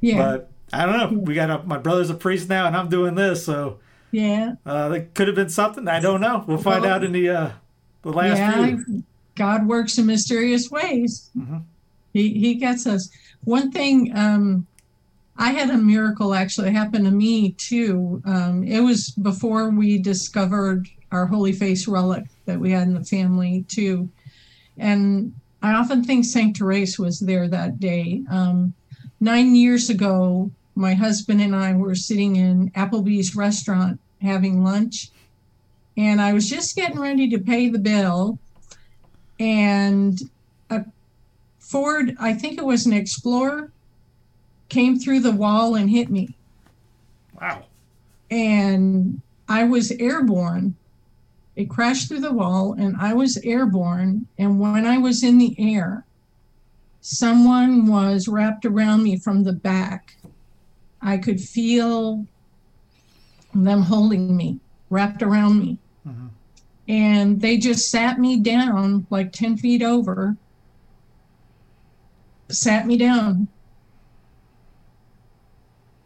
[SPEAKER 2] yeah.
[SPEAKER 1] But I don't know. We got a, my brother's a priest now, and I'm doing this, so
[SPEAKER 2] yeah.
[SPEAKER 1] uh, that could have been something. I don't know. We'll find
[SPEAKER 2] Well,
[SPEAKER 1] out in the uh, the last
[SPEAKER 2] yeah.
[SPEAKER 1] few.
[SPEAKER 2] God works in mysterious ways.
[SPEAKER 1] Mhm.
[SPEAKER 2] He he gets us. One thing, um, I had a miracle actually happen to me too. Um, it was before we discovered our Holy Face relic that we had in the family too, and I often think Saint Therese was there that day. Um, nine years ago, my husband and I were sitting in Applebee's restaurant having lunch, and I was just getting ready to pay the bill, and a Ford, I think it was an Explorer, came through the wall and hit me.
[SPEAKER 1] Wow.
[SPEAKER 2] And I was airborne. It crashed through the wall and I was airborne. And when I was in the air, someone was wrapped around me from the back. I could feel them holding me, wrapped around me.
[SPEAKER 1] Mhm.
[SPEAKER 2] And they just sat me down like 10 feet over, sat me down.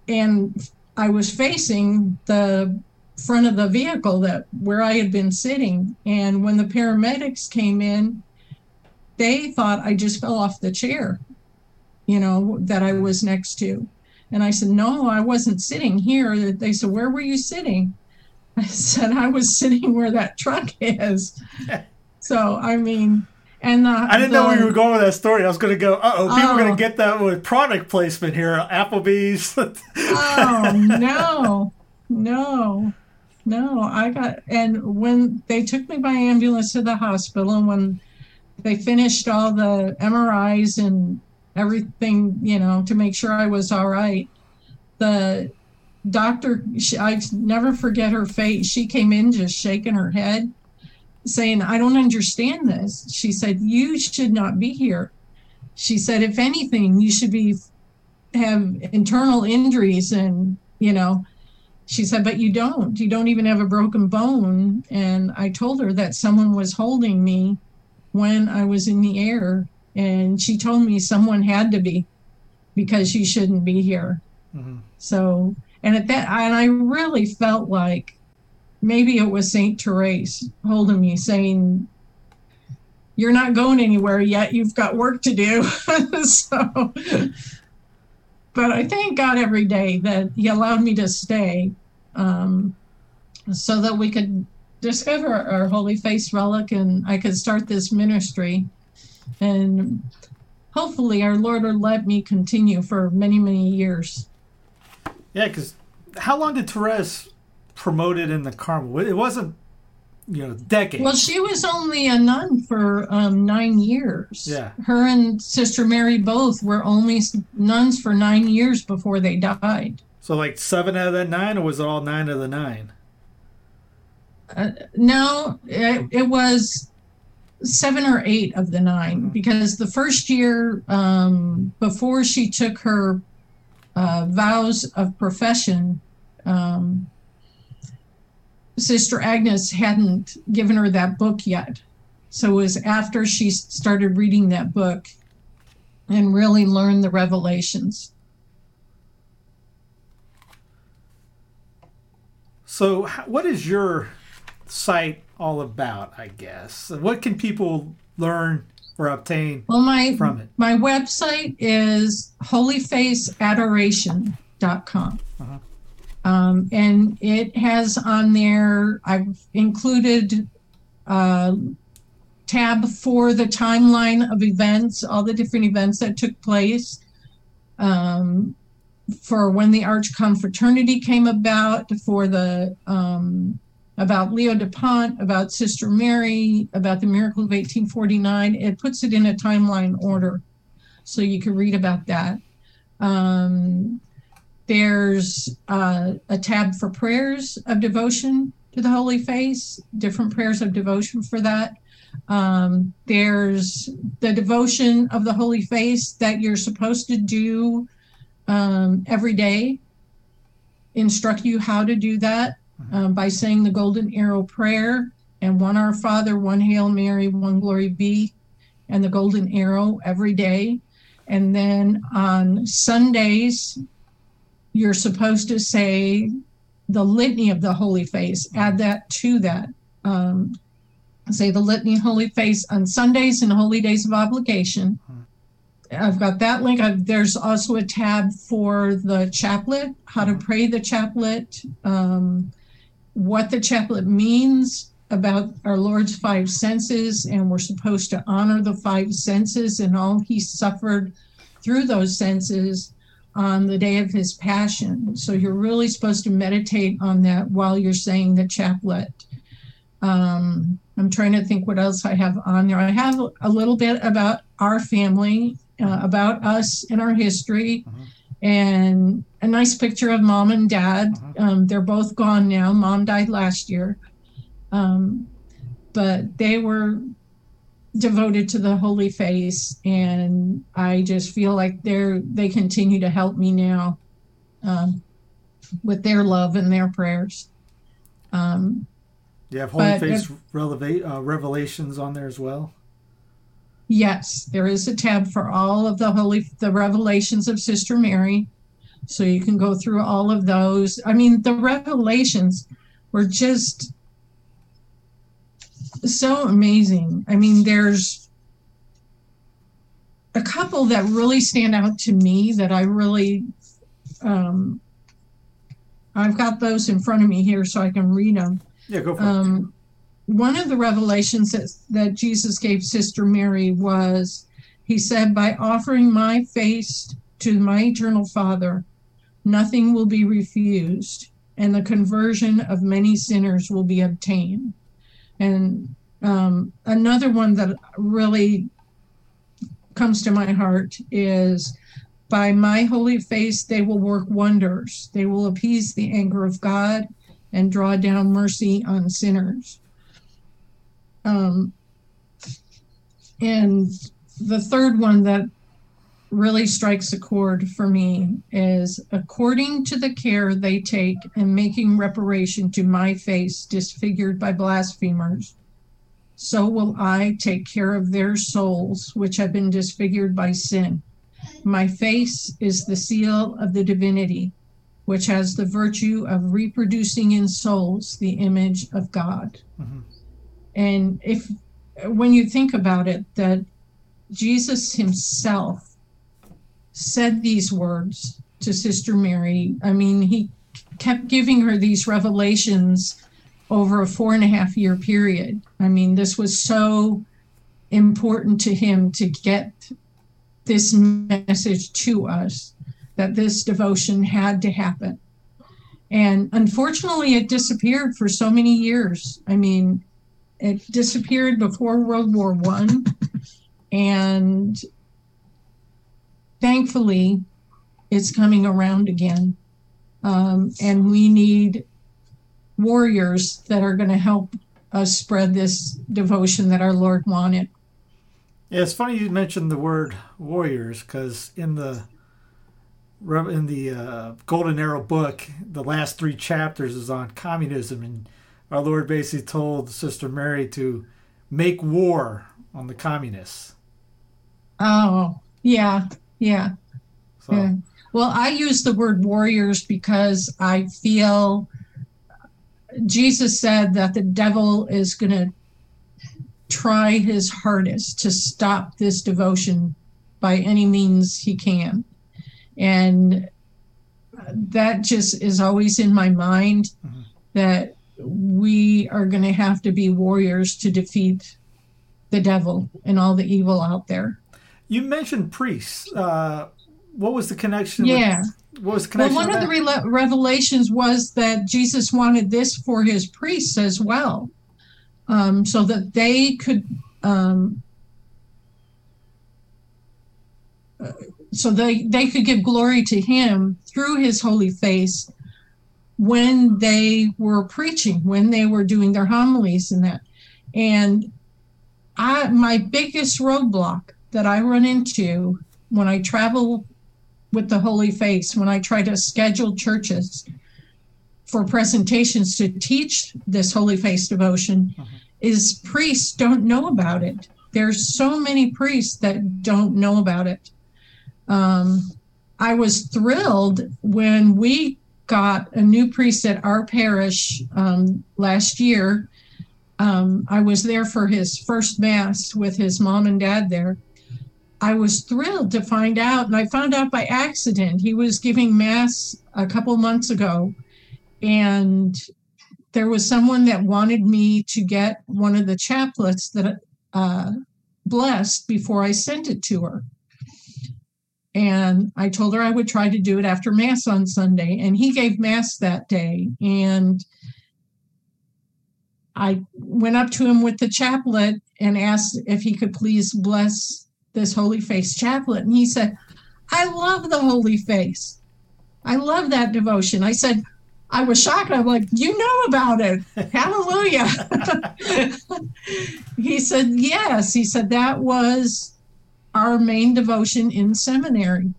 [SPEAKER 2] And I was facing the front of the vehicle that where I had been sitting. And when the paramedics came in, they thought I just fell off the chair, you know, that I was next to. And I said, No, I wasn't sitting here. They said, Where were you sitting? [LAUGHS] I said, I was sitting where that truck is. [LAUGHS] so, I mean, and the,
[SPEAKER 1] I didn't know where you were going with that story. I was going to go, uh oh, people are going
[SPEAKER 2] Oh.
[SPEAKER 1] to get that with product placement here. Applebee's. [LAUGHS]
[SPEAKER 2] oh no no no i got and when they took me by ambulance to the hospital and when they finished all the mris and everything you know to make sure i was all right. The doctor she, i never forget her face. She came in just shaking her head saying i don't understand this. She said you should not be here. She said if anything you should be have internal injuries and you know. She said but you don't. You don't even have a broken bone. And i told her that someone was holding me when I was in the air, and she told me someone had to be because she shouldn't be here.
[SPEAKER 1] Mhm.
[SPEAKER 2] So, and at that, and I really felt like maybe it was Saint Therese holding me, saying, "You're not going anywhere yet. You've got work to do." [LAUGHS] so, but I thank God every day that He allowed me to stay, um, so that we could discover our Holy Face relic, and I could start this ministry, and hopefully our Lord will let me continue for many, many years.
[SPEAKER 1] Yeah, because how long did Therese promote it in the Carmel? It wasn't, you know, decades.
[SPEAKER 2] Well, she was only a nun for um, nine years.
[SPEAKER 1] Yeah.
[SPEAKER 2] Her and Sister Mary both were only nuns for nine years before they died.
[SPEAKER 1] so like seven out of that nine, or was it all nine of the nine?
[SPEAKER 2] No, it, it was seven or eight of the 9 because the first year um, before she took her uh, vows of profession, um, Sister Agnes hadn't given her that book yet. So it was after she started reading that book and really learned the revelations.
[SPEAKER 1] So, what is your site all about? I guess. What can people learn or obtain
[SPEAKER 2] Well, my
[SPEAKER 1] from it?
[SPEAKER 2] My website is holyfaceadoration.com.
[SPEAKER 1] Uh-huh.
[SPEAKER 2] Um, and it has on there, I've included a tab for the timeline of events, all the different events that took place. Um, for when the Arch Confraternity came about, for the um, about Leo DuPont, about Sister Mary, about the miracle of 1849. It puts it in a timeline order, so you can read about that. Um, there's uh, a tab for prayers of devotion to the Holy Face, different prayers of devotion for that. Um, there's the devotion of the Holy Face that you're supposed to do um, every day. Instruct you how to do that um, by saying the Golden Arrow Prayer and one Our Father, one Hail Mary, one Glory Be, and the Golden Arrow every day. And then on Sundays, you're supposed to say the Litany of the Holy Face. Add that to that. Um, say the Litany Holy Face on Sundays and holy days of obligation. I've got that link. I've, there's also a tab for the chaplet, how to pray the chaplet, um, what the chaplet means about our Lord's five senses, and we're supposed to honor the five senses and all he suffered through those senses on the day of his passion. So you're really supposed to meditate on that while you're saying the chaplet. Um, I'm trying to think what else I have on there. I have a little bit about our family, uh, about us and our history, and a nice picture of mom and dad. Um, they're both gone now. Mom died last year, um, but they were devoted to the Holy Face, and I just feel like they're they continue to help me now um, with their love and their prayers. Um,
[SPEAKER 1] You have Holy Face releva- uh, revelations on there as well.
[SPEAKER 2] Yes, there is a tab for all of the holy the revelations of Sister Mary. So you can go through all of those. I mean, the revelations were just so amazing. I mean, there's a couple that really stand out to me that I really um I've got those in front of me here so I can read them
[SPEAKER 1] Yeah, go for it.
[SPEAKER 2] um, one of the revelations that, that Jesus gave Sister Mary was he said, By offering my face to my eternal Father, nothing will be refused, and the conversion of many sinners will be obtained. And um, another one that really comes to my heart is by my holy face they will work wonders they will appease the anger of god and draw down mercy on sinners um, and the third one that really strikes a chord for me is according to the care they take in making reparation to my face disfigured by blasphemers so will I take care of their souls, which have been disfigured by sin. My face is the seal of the divinity, which has the virtue of reproducing in souls the image of God.
[SPEAKER 1] Mhm.
[SPEAKER 2] And if, when you think about it, that Jesus himself said these words to Sister Mary, I mean, he kept giving her these revelations over a four and a half year period. I mean, this was so important to him to get this message to us that this devotion had to happen. And unfortunately, it disappeared for so many years. I mean, it disappeared before World War One, and thankfully, it's coming around again. Um, and we need warriors that are going to help us spread this devotion that our Lord wanted.
[SPEAKER 1] Yeah, it's funny you mentioned the word warriors because in the in the uh, Golden Arrow book, the last three chapters is on communism, and our Lord basically told Sister Mary to make war on the communists.
[SPEAKER 2] Oh, yeah, yeah.
[SPEAKER 1] So
[SPEAKER 2] Yeah. Well, I use the word warriors because I feel Jesus said that the devil is going to try his hardest to stop this devotion by any means he can. And that just is always in my mind
[SPEAKER 1] Mhm.
[SPEAKER 2] that we are going to have to be warriors to defeat the devil and all the evil out there.
[SPEAKER 1] you mentioned priests. Uh, what was the connection?
[SPEAKER 2] Yeah.
[SPEAKER 1] With, what was the
[SPEAKER 2] Well, one of the rela- revelations was that Jesus wanted this for his priests as well, um, so that they could, um, uh, so they they could give glory to him through his holy face when they were preaching, when they were doing their homilies and that. And I, my biggest roadblock that I run into when I travel with the Holy Face when I try to schedule churches for presentations to teach this Holy Face devotion is priests don't know about it. There's so many priests that don't know about it. Um, I was thrilled when we got a new priest at our parish um, last year. Um, I was there for his first mass with his mom and dad there. I was thrilled to find out, and I found out by accident. He was giving mass a couple months ago, and there was someone that wanted me to get one of the chaplets that uh, blessed before I sent it to her. And I told her I would try to do it after mass on Sunday, and he gave mass that day. And I went up to him with the chaplet and asked if he could please bless this Holy Face chaplet. And he said, I love the Holy Face. I love that devotion. I said, I was shocked. I'm like, you know about it. [LAUGHS] Hallelujah. [LAUGHS] he said, yes. He said, that was our main devotion in seminary.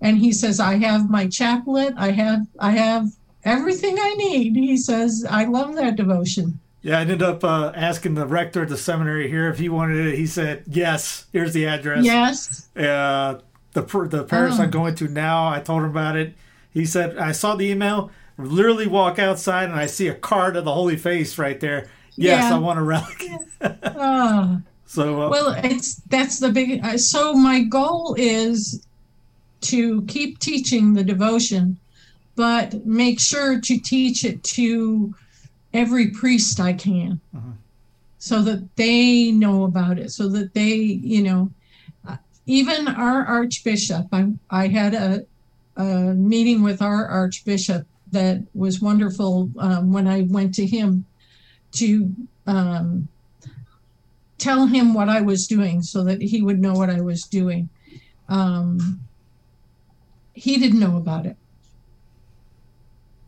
[SPEAKER 2] And he says, I have my chaplet. I have, I have everything I need. He says, I love that devotion.
[SPEAKER 1] Yeah, I ended up uh, asking the rector at the seminary here if he wanted it. He said, "Yes, here's the address."
[SPEAKER 2] Yes.
[SPEAKER 1] Uh, the the parish
[SPEAKER 2] Oh.
[SPEAKER 1] I'm going to now. I told him about it. He said, "I saw the email. Literally walk outside and I see a card of the Holy Face right there. Yes,
[SPEAKER 2] Yeah.
[SPEAKER 1] I want a relic."
[SPEAKER 2] Oh. [LAUGHS]
[SPEAKER 1] so uh,
[SPEAKER 2] Well, it's that's the big. uh, So my goal is to keep teaching the devotion, but make sure to teach it to every priest I can,
[SPEAKER 1] Mhm.
[SPEAKER 2] so that they know about it, so that they, you know, uh, even our archbishop. I I had a a meeting with our archbishop that was wonderful um, when I went to him to. Um, tell him what I was doing so that he would know what I was doing. Um, he didn't know about it.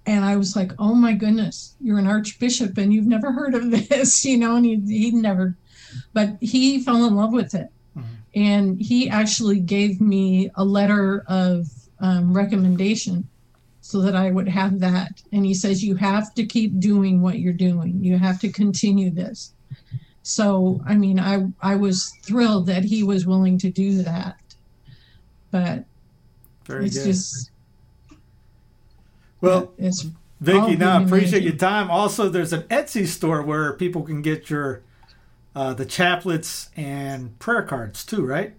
[SPEAKER 2] And I was like, oh my goodness, you're an archbishop and you've never heard of [LAUGHS] this, you know, and he, he never, but he fell in love with it.
[SPEAKER 1] Mhm.
[SPEAKER 2] And he actually gave me a letter of um, recommendation so that I would have that. And he says, you have to keep doing what you're doing, you have to continue this So, I mean, I I was thrilled that he was willing to do that. But
[SPEAKER 1] Very
[SPEAKER 2] it's
[SPEAKER 1] good.
[SPEAKER 2] just
[SPEAKER 1] well,
[SPEAKER 2] it's
[SPEAKER 1] Vicky, now I appreciate your time. Also, there's an Etsy store where people can get your uh, the chaplets and prayer cards too, right?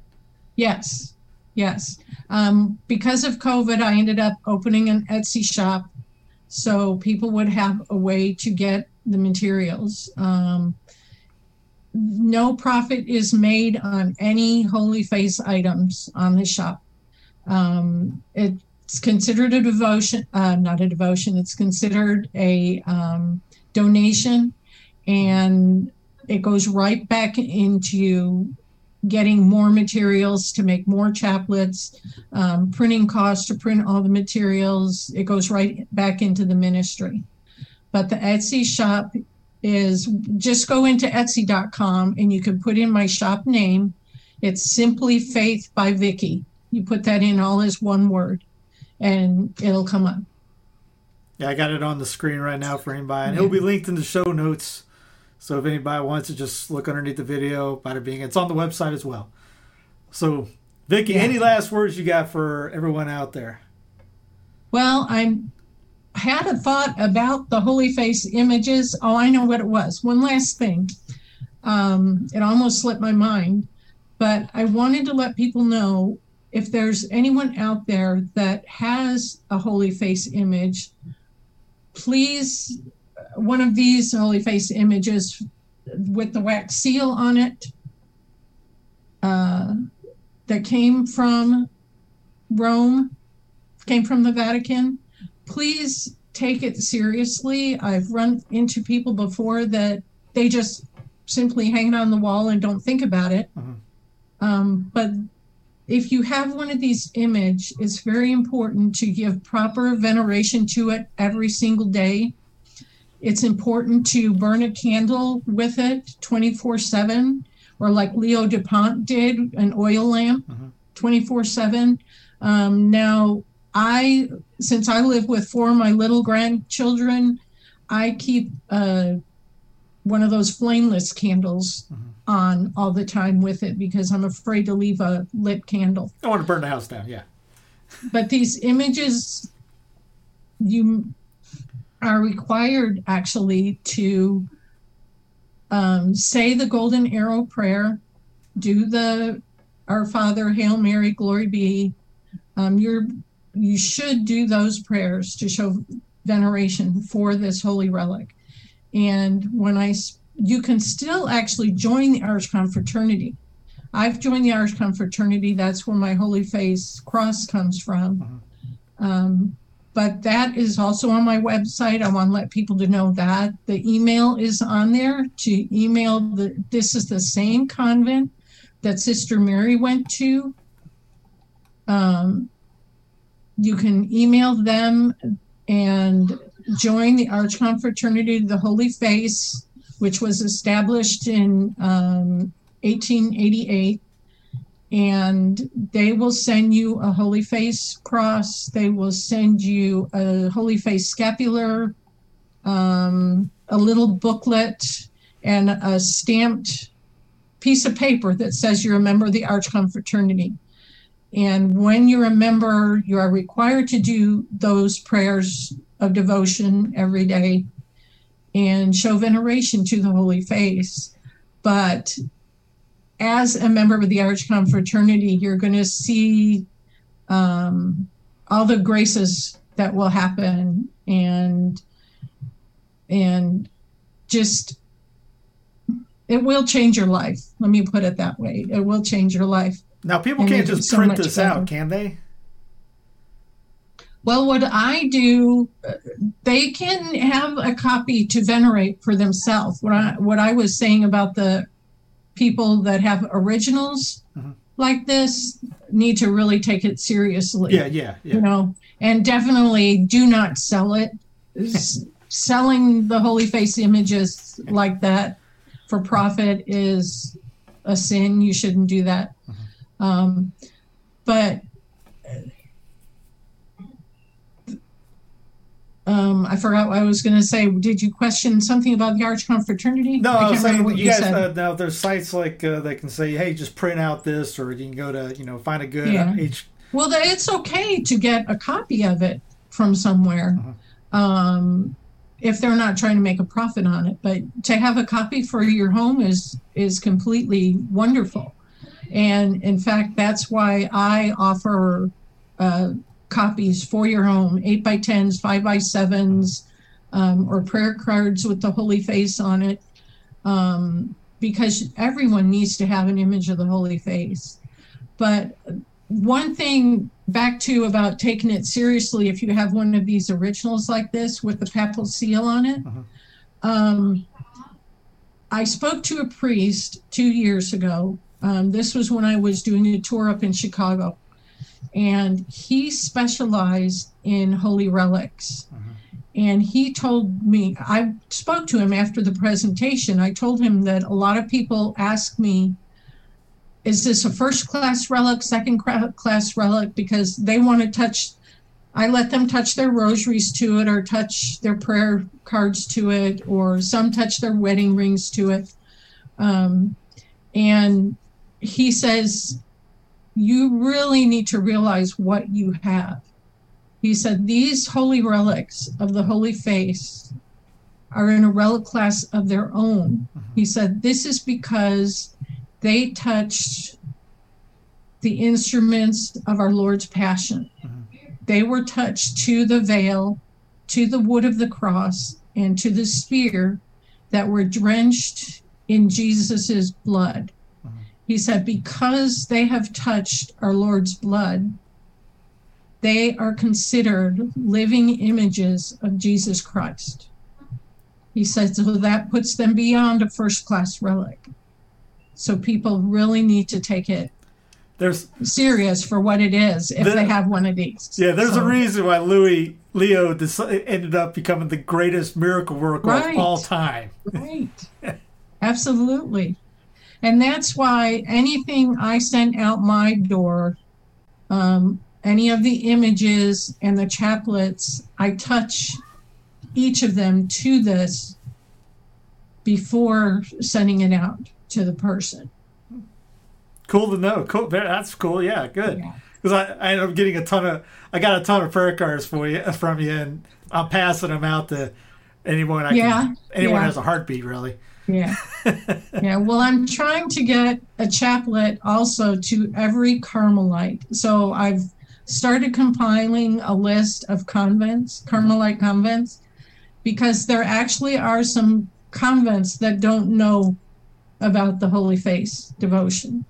[SPEAKER 2] Yes, yes. Um, because of COVID, I ended up opening an Etsy shop so people would have a way to get the materials. Um, no profit is made on any holy face items on the shop. Um, it's considered a devotion, uh, not a devotion, it's considered a um, donation and it goes right back into getting more materials to make more chaplets, um, printing costs to print all the materials. It goes right back into the ministry. But the Etsy shop is just go into Etsy.com and you can put in my shop name. It's Simply Faith by Vicky. You put that in all as one word and it'll come up.
[SPEAKER 1] Yeah, I got it on the screen right now for anybody, and it'll be linked in the show notes. So if anybody wants to just look underneath the video, bada bing, it's on the website as well. So, Vicky,
[SPEAKER 2] Yeah.
[SPEAKER 1] any last words you got for everyone out there?
[SPEAKER 2] Well, I'm had a thought about the holy face images. Oh, I know what it was. One last thing. Um, it almost slipped my mind, but I wanted to let people know if there's anyone out there that has a holy face image, please, one of these holy face images with the wax seal on it uh, that came from Rome came from the Vatican. Please take it seriously. I've run into people before that they just simply hang it on the wall and don't think about it.
[SPEAKER 1] Mhm.
[SPEAKER 2] Um, but if you have one of these image, it's very important to give proper veneration to it every single day. It's important to burn a candle with it 24 7, or like Leo DuPont did, an oil lamp 24 7. Um, now, I, since I live with four of my little grandchildren, I keep uh, one of those flameless candles on all the time with it because I'm afraid to leave a lit candle.
[SPEAKER 1] I want to burn the house down. Yeah.
[SPEAKER 2] But these images, you are required actually to um, say the Golden Arrow prayer, do the Our Father, Hail Mary, Glory be. Um, you're you should do those prayers to show veneration for this holy relic. And when I, you can still actually join the Arch Confraternity. I've joined the Arch Confraternity. That's where my Holy Face cross comes from. Um, but that is also on my website. I want to let people to know that the email is on there to email the. This is the same convent that Sister Mary went to. Um, you can email them and join the Arch Confraternity of the Holy Face, which was established in um, 1888. And they will send you a Holy Face cross. They will send you a Holy Face scapular, um, a little booklet, and a stamped piece of paper that says you're a member of the Arch Confraternity. And when you're a member, you are required to do those prayers of devotion every day and show veneration to the Holy Face. But as a member of the Arch Confraternity, you're going to see um, all the graces that will happen and and just it will change your life. Let me put it that way. It will change your life.
[SPEAKER 1] Now, people can't just
[SPEAKER 2] so
[SPEAKER 1] print this
[SPEAKER 2] better.
[SPEAKER 1] out, can they?
[SPEAKER 2] Well, what I do, uh, they can have a copy to venerate for themselves. What I what I was saying about the people that have originals
[SPEAKER 1] Mhm.
[SPEAKER 2] like this need to really take it seriously.
[SPEAKER 1] Yeah, yeah, yeah.
[SPEAKER 2] You know, and definitely do not sell it. [LAUGHS] S- Selling the holy face images like that for profit is a sin. You shouldn't do that. Um, but um, I forgot what I was going to say. Did you question something about the Arch Confraternity?
[SPEAKER 1] No, I, was
[SPEAKER 2] can't remember
[SPEAKER 1] saying
[SPEAKER 2] what
[SPEAKER 1] you guys
[SPEAKER 2] said.
[SPEAKER 1] uh, now there's sites like uh, that can say, hey, just print out this, or you can go to you know find a good
[SPEAKER 2] Yeah.
[SPEAKER 1] H.
[SPEAKER 2] Well, it's okay to get a copy of it from somewhere, um, if they're not trying to make a profit on it. But to have a copy for your home is is completely wonderful, and in fact, that's why I offer uh, copies for your home: eight by tens, five by sevens, um, or prayer cards with the Holy Face on it, um, because everyone needs to have an image of the Holy Face. But one thing back to about taking it seriously if you have one of these originals like this with the papal seal on it. Um, i spoke to a priest two years ago um, this was when i was doing a tour up in chicago and he specialized in holy relics and he told me i spoke to him after the presentation i told him that a lot of people ask me is this a first class relic, second class relic? Because they want to touch, I let them touch their rosaries to it or touch their prayer cards to it, or some touch their wedding rings to it. Um, and he says, You really need to realize what you have. He said, These holy relics of the Holy Face are in a relic class of their own. Mm-hmm. He said, This is because they touched the instruments of our Lord's passion. Mm-hmm. They were touched to the veil, to the wood of the cross, and to the spear that were drenched in Jesus's blood. He said, because they have touched our Lord's blood, they are considered living images of Jesus Christ. He said, so that puts them beyond a first class relic. So people really need to take it
[SPEAKER 1] There's
[SPEAKER 2] serious for what it is if
[SPEAKER 1] The-
[SPEAKER 2] they have one of these.
[SPEAKER 1] yeah, there's
[SPEAKER 2] So-
[SPEAKER 1] a reason why Louis Leo ended up becoming the greatest miracle worker
[SPEAKER 2] Right.
[SPEAKER 1] of all time.
[SPEAKER 2] Right. Absolutely. And that's why anything I sent out my door, um, any of the images and the chaplets, I touch each of them to this before sending it out to the person.
[SPEAKER 1] Cool to know. Cool. That's cool. Yeah, good.
[SPEAKER 2] Yeah.
[SPEAKER 1] Because I, I ended up getting a ton of, I got a ton of prayer cards for you from you, and I'm passing them out to anyone I
[SPEAKER 2] Yeah,
[SPEAKER 1] can, anyone
[SPEAKER 2] yeah.
[SPEAKER 1] has a heartbeat, really.
[SPEAKER 2] Yeah. yeah. Well, I'm trying to get a chaplet also to every Carmelite. So I've started compiling a list of convents, Carmelite convents, because there actually are some convents that don't know about the Holy Face devotion,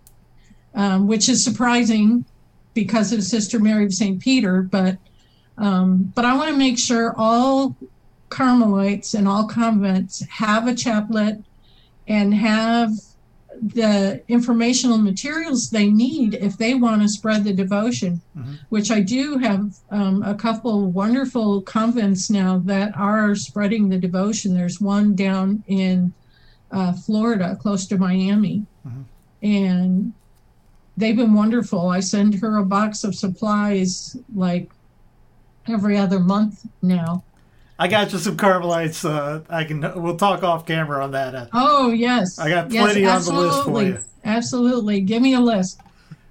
[SPEAKER 2] um, which is surprising because of Sister Mary of St. Peter. But um, but I want to make sure all Carmelites and all convents have a chaplet and have the informational materials they need if they want to spread the devotion, which I do have um, a couple wonderful convents now that are spreading the devotion. There's one down in uh, Florida, close to Miami, and they've been wonderful. I send her a box of supplies like every other month now.
[SPEAKER 1] I got you some Carmelites. Uh, I can. We'll talk off camera on that. Uh,
[SPEAKER 2] Oh yes,
[SPEAKER 1] I got
[SPEAKER 2] Yes,
[SPEAKER 1] plenty on the list for
[SPEAKER 2] absolutely.
[SPEAKER 1] you.
[SPEAKER 2] Absolutely, give me a list.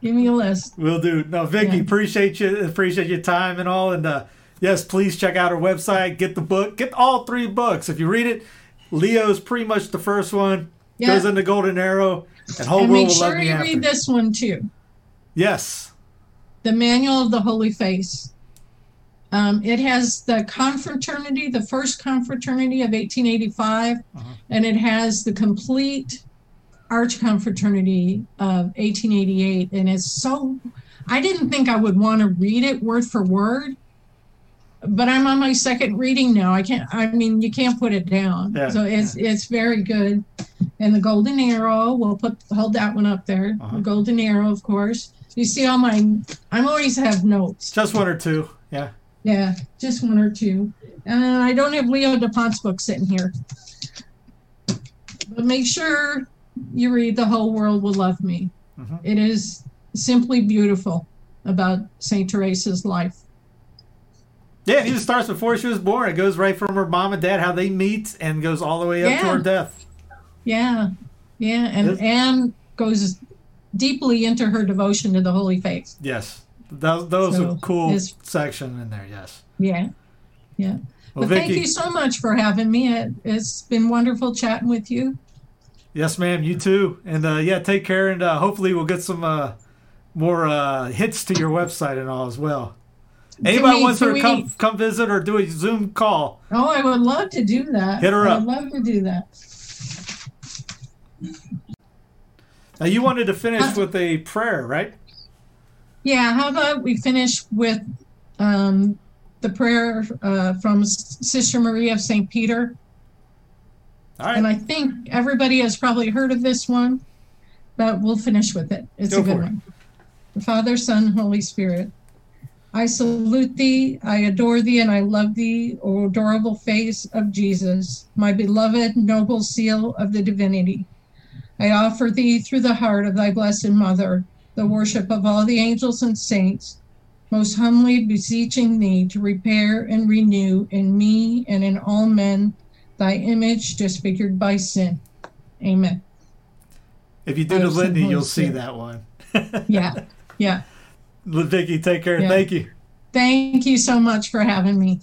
[SPEAKER 2] Give me a list.
[SPEAKER 1] We'll do. No, Vicky,
[SPEAKER 2] Yeah.
[SPEAKER 1] appreciate you. Appreciate your time and all. And uh, yes, please check out our website. Get the book. Get all three books. If you read it, Leo's pretty much the first one.
[SPEAKER 2] Yeah.
[SPEAKER 1] Goes into Golden Arrow, and whole
[SPEAKER 2] and make sure
[SPEAKER 1] me
[SPEAKER 2] you
[SPEAKER 1] after.
[SPEAKER 2] read this one too.
[SPEAKER 1] Yes.
[SPEAKER 2] The Manual of the Holy Face. Um, it has the confraternity, the first confraternity of 1885,
[SPEAKER 1] Uh-huh.
[SPEAKER 2] and it has the complete arch confraternity of 1888. And it's so, I didn't think I would want to read it word for word, but I'm on my second reading now. I can't, I mean, you can't put it down.
[SPEAKER 1] Yeah,
[SPEAKER 2] so it's, it's very good. And the Golden Arrow, we'll put, hold that one up there.
[SPEAKER 1] Uh-huh.
[SPEAKER 2] The Golden Arrow, of course. You see all my, I'm always have notes.
[SPEAKER 1] Just one or two. Yeah.
[SPEAKER 2] Yeah, just one or two. And I don't have Leo DuPont's book sitting here. But make sure you read The Whole World Will Love Me.
[SPEAKER 1] Mhm.
[SPEAKER 2] It is simply beautiful about St. Teresa's life.
[SPEAKER 1] Yeah, it even starts before she was born. It goes right from her mom and dad, how they meet, and goes all the way up to her death.
[SPEAKER 2] Yeah, yeah, and
[SPEAKER 1] Yes.
[SPEAKER 2] Anne goes deeply into her devotion to the Holy Face.
[SPEAKER 1] Yes, that, that was a cool section in there. Yes.
[SPEAKER 2] Yeah, yeah.
[SPEAKER 1] Well,
[SPEAKER 2] but thank you so much for having me. It, it's been wonderful chatting with you.
[SPEAKER 1] yes, ma'am. You too. And uh, yeah, take care, and uh, hopefully we'll get some uh, more uh, hits to your website and all as well. Anybody
[SPEAKER 2] we-
[SPEAKER 1] wants her to come come visit or do a Zoom call?
[SPEAKER 2] Oh, I would love to do that.
[SPEAKER 1] Hit her
[SPEAKER 2] I
[SPEAKER 1] up.
[SPEAKER 2] would love to do that.
[SPEAKER 1] Now you wanted to finish with a prayer, right?
[SPEAKER 2] Yeah, how about we finish with um, the prayer uh, from Sister Maria of St. Peter?
[SPEAKER 1] All right.
[SPEAKER 2] And I think everybody has probably heard of this one, but we'll finish with it. It's
[SPEAKER 1] Go
[SPEAKER 2] a good one. The Father, Son, Holy Spirit. I salute thee, I adore thee, and I love thee, O adorable face of Jesus, my beloved noble seal of the divinity. I offer thee through the heart of thy blessed mother the worship of all the angels and saints, most humbly beseeching thee to repair and renew in me and in all men thy image disfigured by sin. Amen.
[SPEAKER 1] if you do the litany, you'll see that one. [LAUGHS]
[SPEAKER 2] Yeah. Yeah.
[SPEAKER 1] Vicky, take care.
[SPEAKER 2] Yeah.
[SPEAKER 1] Thank you.
[SPEAKER 2] Thank you so much for having me.